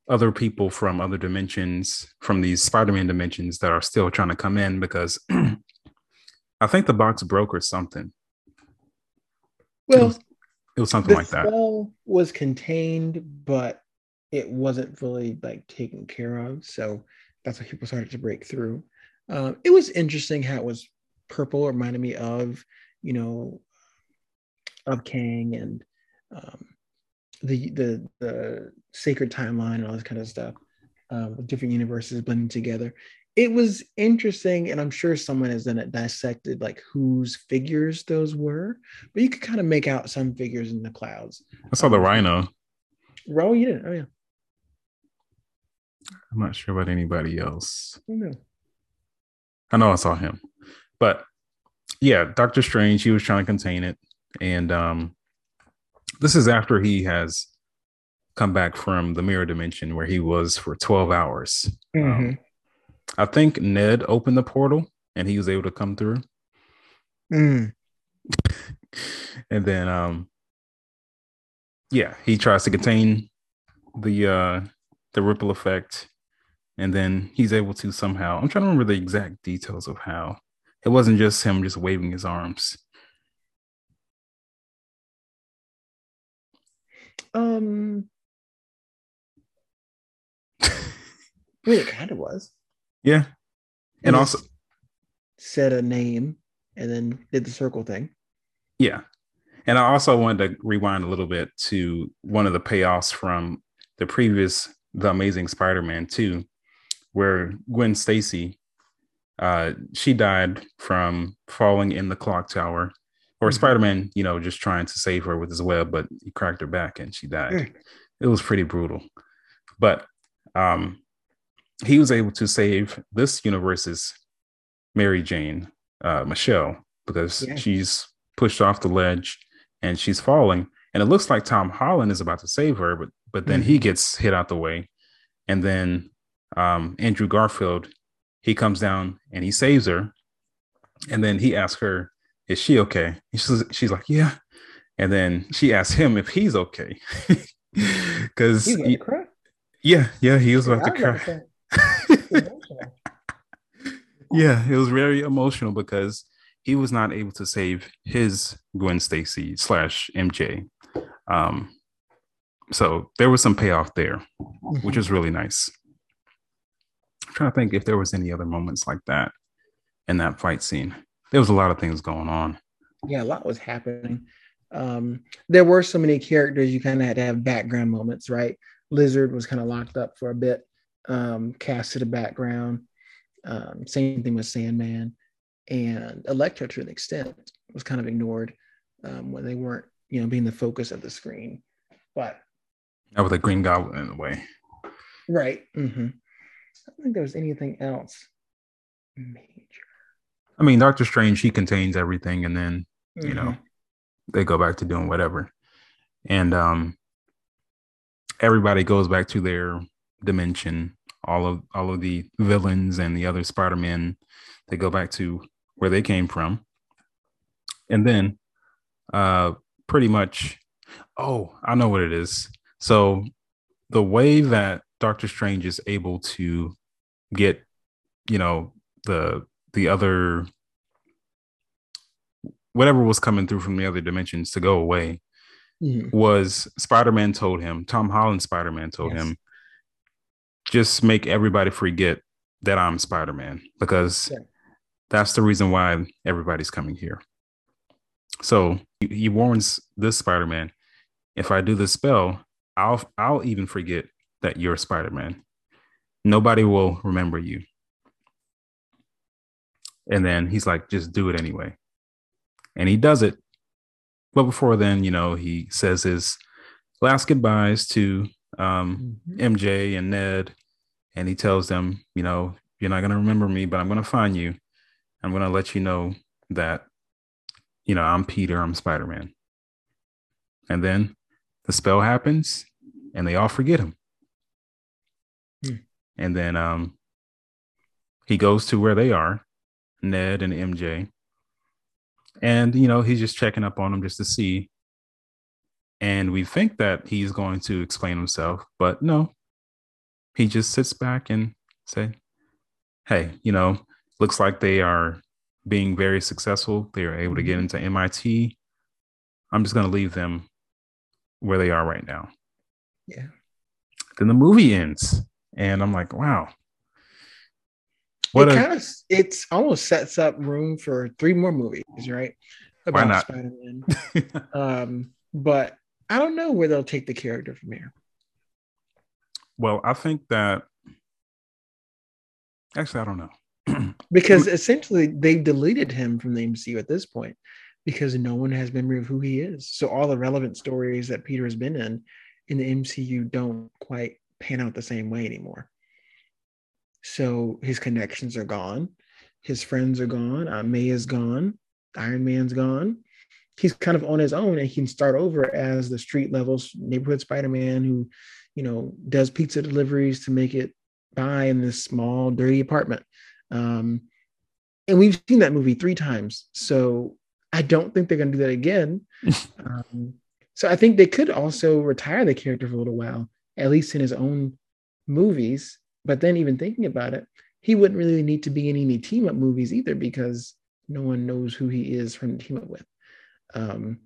other people from other dimensions, from these Spider-Man dimensions that are still trying to come in because [CLEARS THROAT] I think the box broke or something. Well, it was, it was something like that. Was contained, but it wasn't fully like taken care of. So that's why people started to break through. Um, it was interesting how it was purple, it reminded me of, you know, of Kang and um, the the the sacred timeline and all this kind of stuff, um, different universes blending together. it was interesting, and I'm sure someone has it dissected like whose figures those were, but you could kind of make out some figures in the clouds. I saw the rhino. Ro, you didn't? Oh yeah. I'm not sure about anybody else. Oh, no. I know I saw him, but yeah, Doctor Strange. He was trying to contain it, and um, this is after he has come back from the mirror dimension where he was for 12 hours. Mhm. Um, I think Ned opened the portal and he was able to come through. Mm. [LAUGHS] And then um yeah, he tries to contain the uh the ripple effect and then he's able to somehow I'm trying to remember the exact details of how it wasn't just him just waving his arms. Um, I mean, it kind of was. Yeah. And He also said a name and then did the circle thing. Yeah. And I also wanted to rewind a little bit to one of the payoffs from the previous The Amazing Spider-Man 2, where Gwen Stacy uh she died from falling in the clock tower. Or Mhm. Spider-Man, you know, just trying to save her with his web, but he cracked her back and she died. Mm. It was pretty brutal. But um he was able to save this universe's Mary Jane, uh, Michelle, because Yeah. she's pushed off the ledge and she's falling. And it looks like Tom Holland is about to save her, but but then he Mhm. gets hit out the way. And then um, Andrew Garfield, he comes down and he saves her. And then he asks her, "Is she okay?" She's, she's like, "Yeah." And then she asks him if he's okay, because You got to cry. yeah, yeah, he was about to cry. to say, emotional. yeah, it was very emotional because he was not able to save his Gwen Stacy slash MJ. Um, so there was some payoff there, which Mhm. is really nice. Trying to think if there was any other moments like that in that fight scene. There was a lot of things going on. yeah, a lot was happening. Um, there were so many characters you kind of had to have background moments, right? Lizard was kind of locked up for a bit, um, cast to the background. Um, same thing with Sandman and Electro to an extent was kind of ignored um, when they weren't, you know, being the focus of the screen. But Now with the Green Goblin in the way. right, hmm I don't think there was anything else major. I mean, Doctor Strange, he contains everything, and then you know Mhm. they go back to doing whatever and um everybody goes back to their dimension all of all of the villains and the other spider-man they go back to where they came from and then uh pretty much oh i know what it is so the way that doctor strange is able to get you know the the other whatever was coming through from the other dimensions to go away Mhm. was Spider-Man told him, Tom Holland Spider-Man told Yes. him, just make everybody forget that I'm Spider-Man because Yeah. that's the reason why everybody's coming here. So he, he warns this Spider-Man, if I do this spell, I'll I'll even forget that you're Spider-Man. Nobody will remember you. And then he's like, just do it anyway. And he does it. But before then, you know, he says his last goodbyes to um. MJ and Ned. And he tells them, you know, you're not going to remember me, but I'm going to find you. I'm going to let you know that, you know, I'm Peter, I'm Spider Man. And then the spell happens and they all forget him. And then um, he goes to where they are, Ned and MJ. And, you know, he's just checking up on them just to see. And we think that he's going to explain himself, but no, he just sits back and say, Hey, you know, looks like they are being very successful. They are able to get Mhm. into MIT. I'm just going to leave them where they are right now. Yeah. Then the movie ends, and I'm like, wow. What it a kind of it's almost sets up room for three more movies, right? Why not? Spider-Man. [LAUGHS] um, but I don't know where they'll take the character from here. well, I think that Actually, I don't know. [CLEARS THROAT] because essentially they've deleted him from the MCU at this point because no one has memory of who he is. So all the relevant stories that Peter has been in in the MCU don't quite pan out the same way anymore. So his connections are gone. His friends are gone. Uh, May is gone. Iron Man's gone. He's kind of on his own and he can start over as the street level neighborhood Spider-Man who, you know, does pizza deliveries to make it by in this small, dirty apartment. Um, and we've seen that movie three times. So I don't think they're going to do that again. [LAUGHS] um, so I think they could also retire the character for a little while, at least in his own movies. But then, even thinking about it, he wouldn't really need to be in any team up movies either because no one knows who he is from team up with. Um,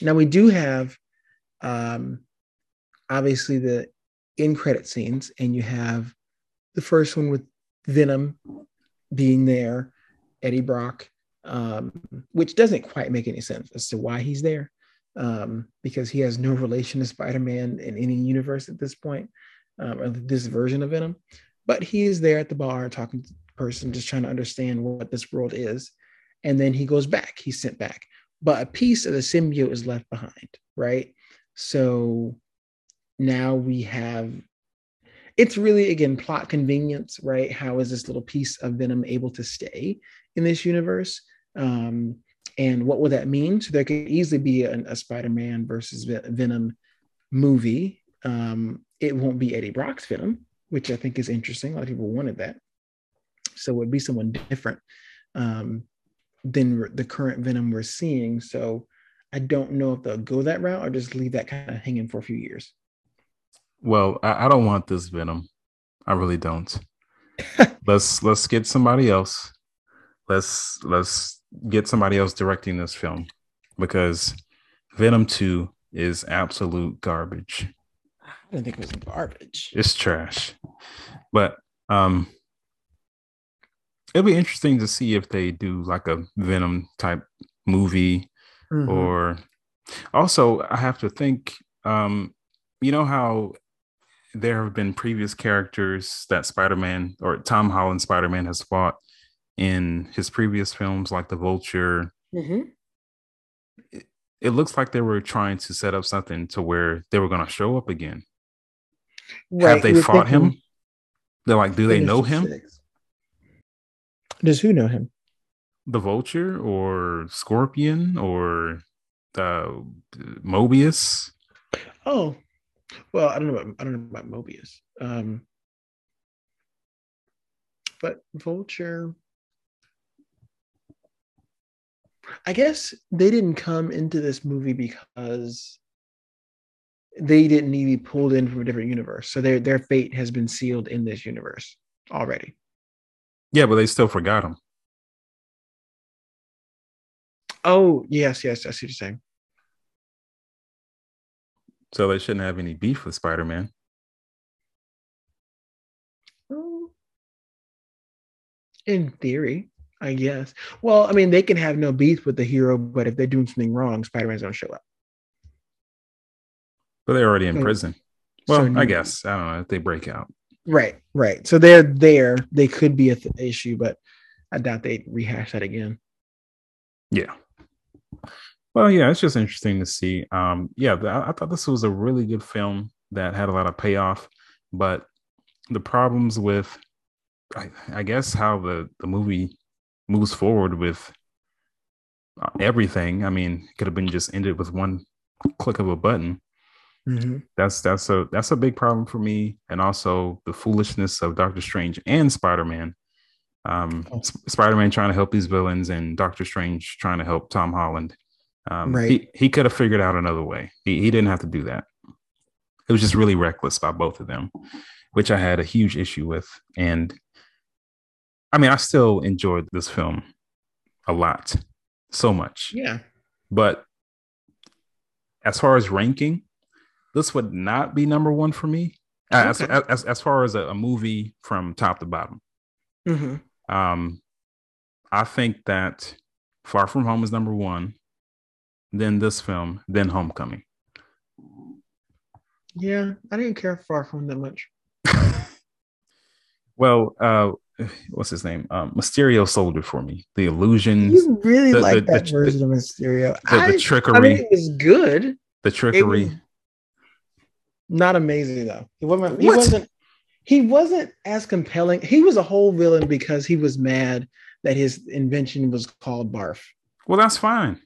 now, we do have um, obviously the in credit scenes, and you have the first one with Venom being there, Eddie Brock, um, which doesn't quite make any sense as to why he's there, um, because he has no relation to Spider-Man in any universe at this point, um, or this version of Venom. But he is there at the bar talking to the person, just trying to understand what this world is, and then he goes back. He's sent back, but a piece of the symbiote is left behind, right? So now we have it's really again plot convenience right how is this little piece of venom able to stay in this universe um, and what would that mean so there could easily be a, a spider-man versus venom movie um, it won't be eddie brock's venom which i think is interesting a lot of people wanted that so it would be someone different um, than the current venom we're seeing so i don't know if they'll go that route or just leave that kind of hanging for a few years well, I, I don't want this Venom. I really don't. [LAUGHS] let's let's get somebody else. Let's let's get somebody else directing this film because Venom 2 is absolute garbage. I didn't think it was garbage. It's trash. But um it'll be interesting to see if they do like a Venom type movie mm-hmm. or also I have to think um you know how there have been previous characters that Spider-Man or Tom Holland Spider-Man has fought in his previous films, like the Vulture. Mm-hmm. It, it, looks like they were trying to set up something to where they were going to show up again. Right. Have they fought him? They're like, do they know him? Six. Does who know him? The Vulture or Scorpion or the Morbius? Oh, well, I don't know about I don't know about Morbius. Um, but Vulture. I guess they didn't come into this movie because they didn't need to be pulled in from a different universe. So their their fate has been sealed in this universe already. Yeah, but they still forgot them. Oh yes, yes, I see what you're saying. So they shouldn't have any beef with Spider Man. In theory, I guess. Well, I mean, they can have no beef with the hero, but if they're doing something wrong, Spider Man's to show up. But they're already in so, prison. Well, so I guess. I don't know if they break out. Right, right. So they're there. They could be a th- issue, but I doubt they'd rehash that again. Yeah. Well, yeah, it's just interesting to see. Um, yeah, I, I thought this was a really good film that had a lot of payoff, but the problems with, I, I guess, how the the movie moves forward with uh, everything. I mean, it could have been just ended with one click of a button. Mm-hmm. That's that's a that's a big problem for me, and also the foolishness of Doctor Strange and Spider Man. Um, oh. Spider Man trying to help these villains, and Doctor Strange trying to help Tom Holland. Um, right. He, he could have figured out another way. He, he didn't have to do that. It was just really reckless by both of them, which I had a huge issue with. And I mean, I still enjoyed this film a lot, so much. Yeah. But as far as ranking, this would not be number one for me. Okay. As, as, as far as a, a, movie from top to bottom. Mm-hmm. Um, I think that Far From Home is number one then this film, then Homecoming. Yeah, I didn't care Far From that much. [LAUGHS] well, uh, what's his name? Um, Mysterio sold it for me. The illusions. You really the- like the- that the- version of Mysterio. the, trickery, I mean, it was good. the trickery. Not amazing though. He wasn't. He What? wasn't. He wasn't as compelling. He was a whole villain because he was mad that his invention was called Barf. well, that's fine.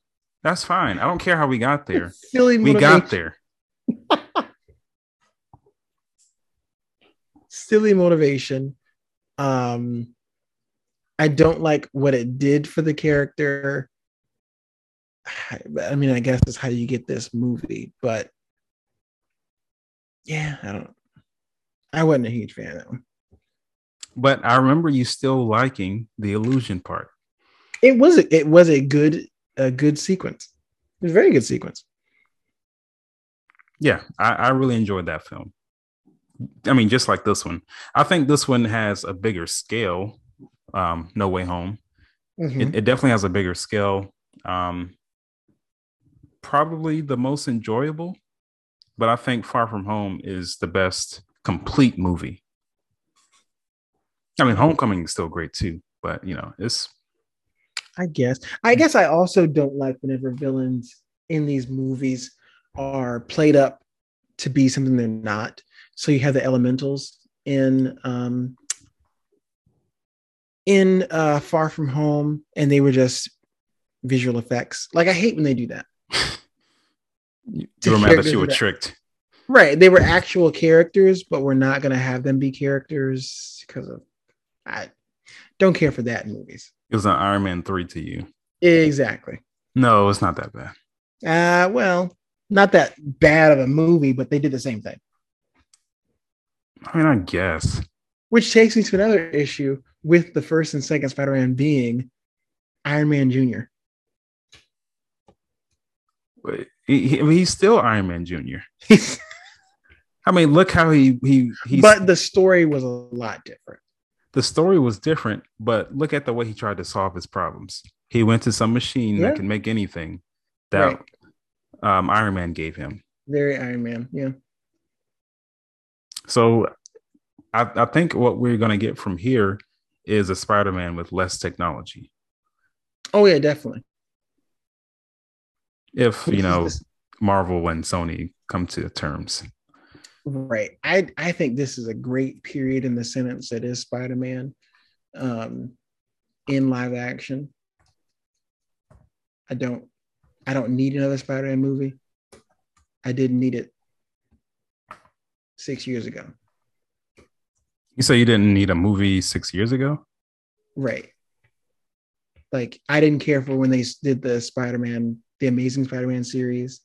That's fine. I don't care how we got there. Silly. We got there. [LAUGHS] silly motivation. Um, I don't like what it did for the character. I I mean, I guess that's how you get this movie, but yeah, I don't. I wasn't a huge fan of that one. But I remember you still liking the illusion part. It was a, it was a good a good sequence. It was a very good sequence. Yeah, I, I really enjoyed that film. I mean, just like this one. I think this one has a bigger scale. Um, no Way Home. Mhm. It, it definitely has a bigger scale. Um, probably the most enjoyable, but I think Far From Home is the best complete movie. I mean, Homecoming is still great too, but you know, it's I guess. I guess I also don't like whenever villains in these movies are played up to be something they're not. So you have the elementals in um in uh Far From Home and they were just visual effects. Like I hate when they do that. you To mad that you were that- tricked. Right. They were actual characters, but we're not gonna have them be characters because of I don't care for that in movies. It was an Iron Man 3 to you. Exactly. No, it's not that bad. Uh, well, not that bad of a movie, but they did the same thing. I mean, I guess. Which takes me to another issue with the first and second Spider-Man being Iron Man Jr. But he, he- he's still Iron Man Jr. [LAUGHS] I mean, look how he he he's but the story was a lot different. the story was different, but look at the way he tried to solve his problems. He went to some machine Yeah. that can make anything that um, Iron Man gave him. Very Iron Man. Yeah. So I, I think what we're going to get from here is a Spider Man with less technology. Oh yeah, definitely. If, you know, Marvel and Sony come to terms. right. I I think this is a great period in the sentence that is Spider-Man um in live action. I don't I don't need another Spider-Man movie. I didn't need it six years ago. You say you didn't need a movie six years ago? Right. Like I didn't care for when they did the Spider-Man, the Amazing Spider-Man series.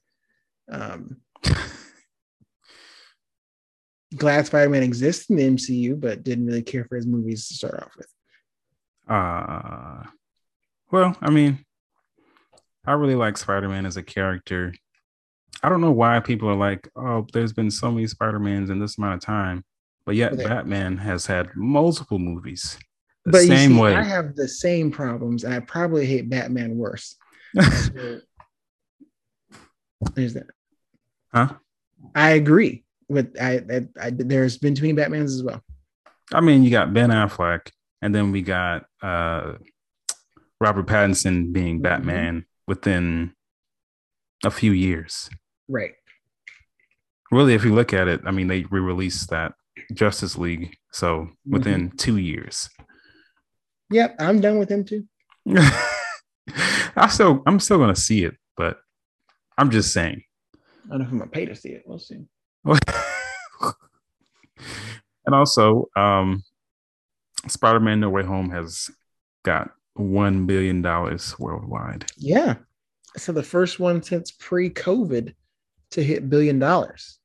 Um [LAUGHS] glad Spider-Man exists in the MCU, but didn't really care for his movies to start off with. Uh, well, I mean, I really like Spider Man as a character. I don't know why people are like, oh, there's been so many Spider Mans in this amount of time, but yet Okay. Batman has had multiple movies the but same see, way. I have the same problems. and I probably hate Batman worse. So, [LAUGHS] There's that. huh? I agree with I, I, I there's been too many Batmans as well. I mean, you got Ben Affleck, and then we got uh, Robert Pattinson being Mhm. Batman within a few years. Right. Really, if you look at it, I mean, they re-released that Justice League, so within two years. Yep, I'm done with him too. [LAUGHS] I still, I'm still gonna see it, but I'm just saying. I don't know if I'm gonna pay to see it. We'll see. [LAUGHS] and also, um, Spider-Man: No Way Home has got one billion dollars worldwide. Yeah. So the first one since pre-COVID to hit billion dollars.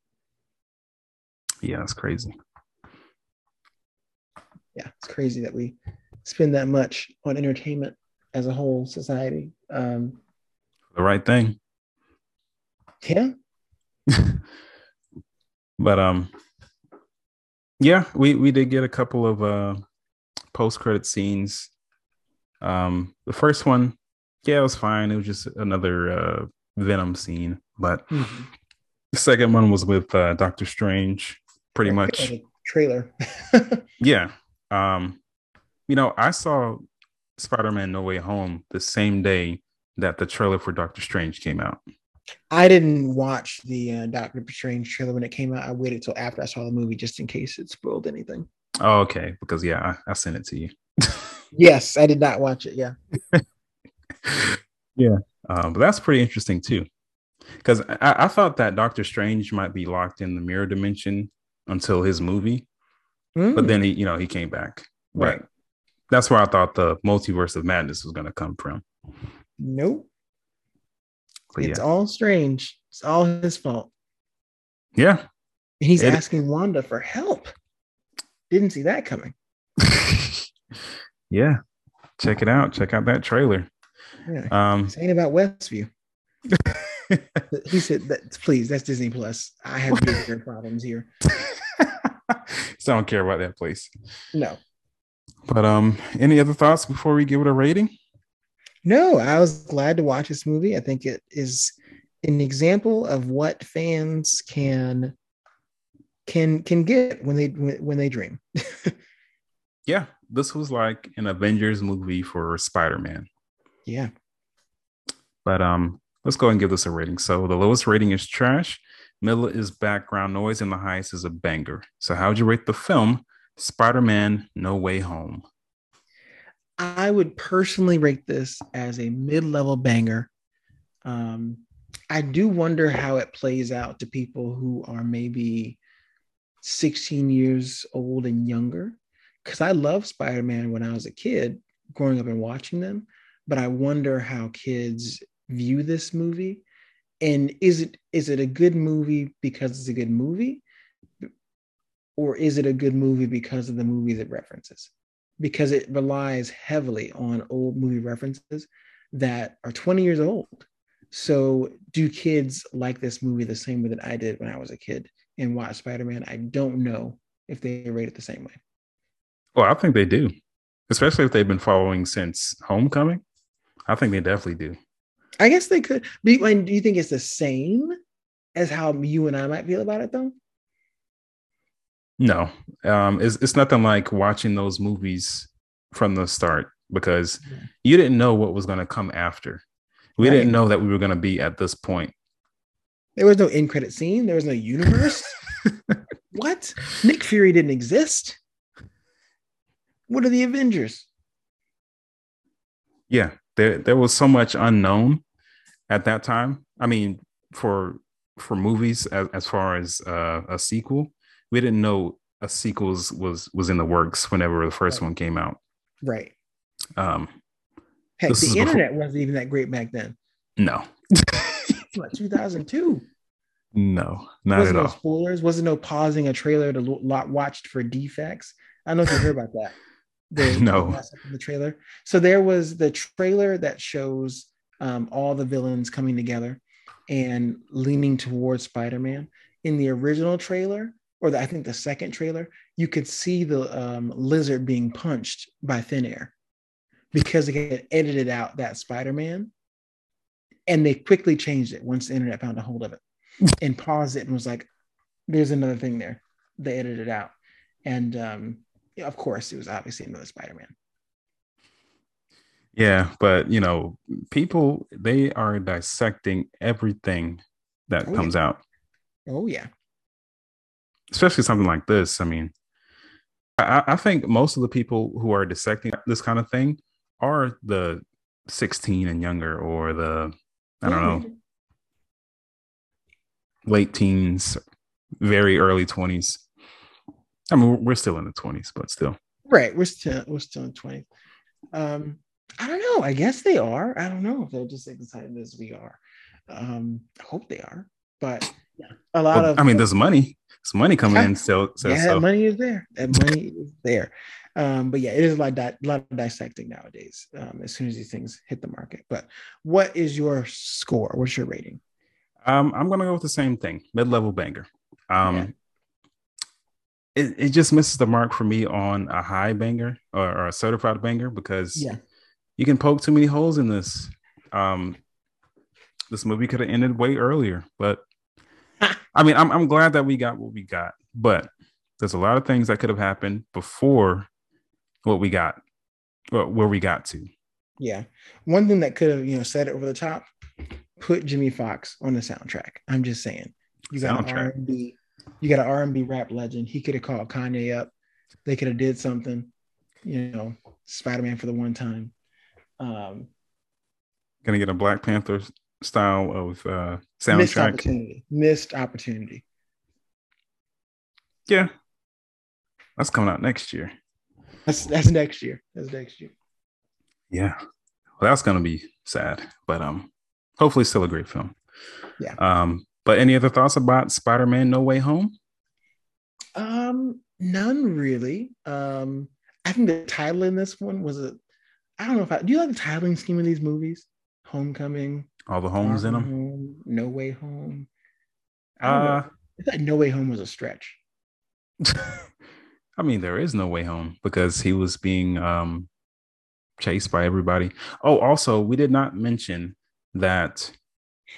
Yeah, that's crazy. Yeah, it's crazy that we spend that much on entertainment as a whole society. Um, The right thing. yeah, [LAUGHS] but um, yeah, we we did get a couple of uh post-credit scenes. Um, the first one, yeah, it was fine. It was just another uh Venom scene, but the second one was with uh, Doctor Strange, pretty much. [LAUGHS] Trailer. Yeah. Um, You know, I saw Spider-Man No Way Home the same day that the trailer for Doctor Strange came out. I didn't watch the uh, Doctor Strange trailer when it came out. I waited till after I saw the movie just in case it spoiled anything. Oh, okay. Because yeah, I, I sent it to you. [LAUGHS] yes, I did not watch it. Yeah. [LAUGHS] yeah. Um, but that's pretty interesting too. Because I, I, thought that Doctor Strange might be locked in the mirror dimension until his movie. Mm. But then he, you know, he came back. Right. But that's where I thought the multiverse of madness was gonna come from. Nope. But it's yeah. all strange. It's all his fault. Yeah. And he's it, asking Wanda for help. Didn't see that coming. [LAUGHS] yeah. Check it out. Check out that trailer. Yeah. Um saying about Westview. [LAUGHS] [LAUGHS] he said that please, that's Disney Plus. I have [LAUGHS] bigger problems here. [LAUGHS] so I don't care about that place. No. But um, any other thoughts before we give it a rating? No, I was glad to watch this movie. I think it is an example of what fans can can can get when they when they dream. yeah, this was like an Avengers movie for Spider-Man. Yeah. But um, let's go and give this a rating. So the lowest rating is trash, middle is background noise, and the highest is a banger. So how would you rate the film Spider-Man No Way Home? I would personally rate this as a mid-level banger. Um, I do wonder how it plays out to people who are maybe 16 years old and younger. Because I loved Spider-Man when I was a kid, growing up and watching them. But I wonder how kids view this movie. And is it is it a good movie because it's a good movie? Or is it a good movie because of the movies it references? because it relies heavily on old movie references that are 20 years old. So, do kids like this movie the same way that I did when I was a kid and watched Spider Man? I don't know if they rate it the same way. Well, I think they do, especially if they've been following since Homecoming. I think they definitely do. I guess they could. do you think it's the same as how you and I might feel about it, though? No, um, it's it's nothing like watching those movies from the start because yeah. you didn't know what was going to come after. We right. didn't know that we were going to be at this point. There was no end credit scene. There was no universe. [LAUGHS] what? Nick Fury didn't exist. What are the Avengers? Yeah, there there was so much unknown at that time. I mean, for for movies as, as far as uh, a sequel, we didn't know a sequel was was, in the works whenever the first right. one came out. Right. Um Heck, the internet before... wasn't even that great back then. No. [LAUGHS] what, 2002? No, not wasn't at no all. Spoilers. Wasn't no pausing a trailer to lot watched for defects. I don't know if you heard about that. The, [LAUGHS] no. The trailer. So there was the trailer that shows um, all the villains coming together and leaning towards Spider-Man. In the original trailer, or the, I think the second trailer, you could see the um, lizard being punched by thin air because they had edited out that Spider-Man, and they quickly changed it once the internet found a hold of it and paused it and was like, "There's another thing there." They edited it out, and um, of course, it was obviously another Spider-Man. Yeah, but you know, people they are dissecting everything that oh, comes yeah. out. Oh yeah especially something like this. I mean, I, I think most of the people who are dissecting this kind of thing are the 16 and younger or the, I don't know, mm-hmm. late teens, very early 20s. I mean, we're still in the 20s, but still. Right. We're still we're still in 20s. Um, I don't know. I guess they are. I don't know if they're just as excited as we are. Um, I hope they are, but yeah, a lot well, of I mean, there's money There's money coming in. So, so yeah, that money is there. That money [LAUGHS] is there. Um, but yeah, it is a lot, di- lot of dissecting nowadays. Um, as soon as these things hit the market. But what is your score? What's your rating? Um, I'm gonna go with the same thing, mid-level banger. Um. It, it just misses the mark for me on a high banger or, or a certified banger because yeah, you can poke too many holes in this. Um, this movie could have ended way earlier, but [LAUGHS] I mean, I'm I'm glad that we got what we got, but there's a lot of things that could have happened before what we got. well, where we got to. Yeah. One thing that could have, you know, set it over the top, put Jamie Foxx on the soundtrack. I'm just saying. Soundtrack. an R&B, you got an R&B rap legend. He could have called Kanye up. They could have did something, you know, Spider-Man for the one time. Um, Gonna get a Black Panther style of uh soundtrack. Missed opportunity. Missed opportunity. Yeah. That's coming out next year. That's that's next year. That's next year. Yeah. Well, that's gonna be sad, but um, hopefully still a great film. Yeah. Um, but any other thoughts about Spider-Man No Way Home? Um, none really. Um, I think the title in this one was a. I don't know if I do you like the titling scheme of these movies? Homecoming. All the homes in them. Home, no Way Home. Uh, I thought No Way Home was a stretch. [LAUGHS] I mean, there is no way home because he was being um, chased by everybody. Oh, also, we did not mention that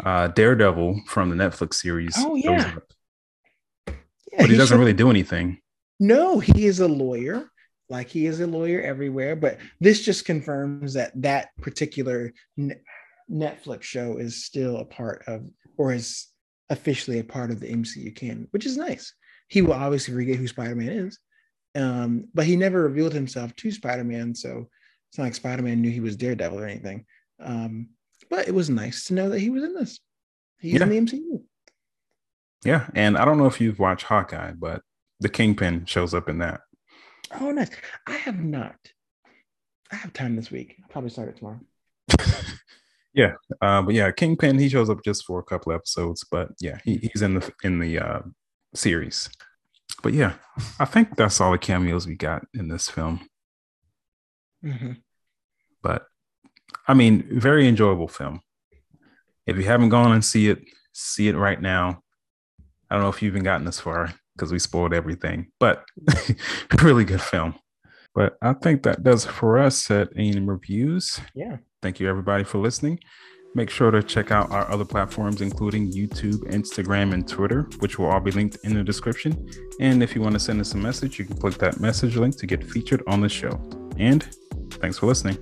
uh, Daredevil from the Netflix series. Oh yeah. yeah but he, he doesn't should... really do anything. No, he is a lawyer. Like he is a lawyer everywhere. But this just confirms that that particular Netflix show is still a part of, or is officially a part of the MCU canon, which is nice. He will obviously forget who Spider Man is, um, but he never revealed himself to Spider Man. So it's not like Spider Man knew he was Daredevil or anything. Um, but it was nice to know that he was in this. He's yeah. in the MCU. Yeah, and I don't know if you've watched Hawkeye, but the Kingpin shows up in that. Oh, nice. I have not. I have time this week. I'll probably start it tomorrow. [LAUGHS] yeah, uh, but yeah, Kingpin he shows up just for a couple episodes, but yeah, he, he's in the in the uh, series. But yeah, I think that's all the cameos we got in this film. Mm-hmm. But I mean, very enjoyable film. If you haven't gone and see it, see it right now. I don't know if you've even gotten this far because we spoiled everything, but [LAUGHS] really good film. But I think that does it for us at A&M Reviews. Yeah. Thank you, everybody, for listening. Make sure to check out our other platforms, including YouTube, Instagram, and Twitter, which will all be linked in the description. And if you want to send us a message, you can click that message link to get featured on the show. And thanks for listening.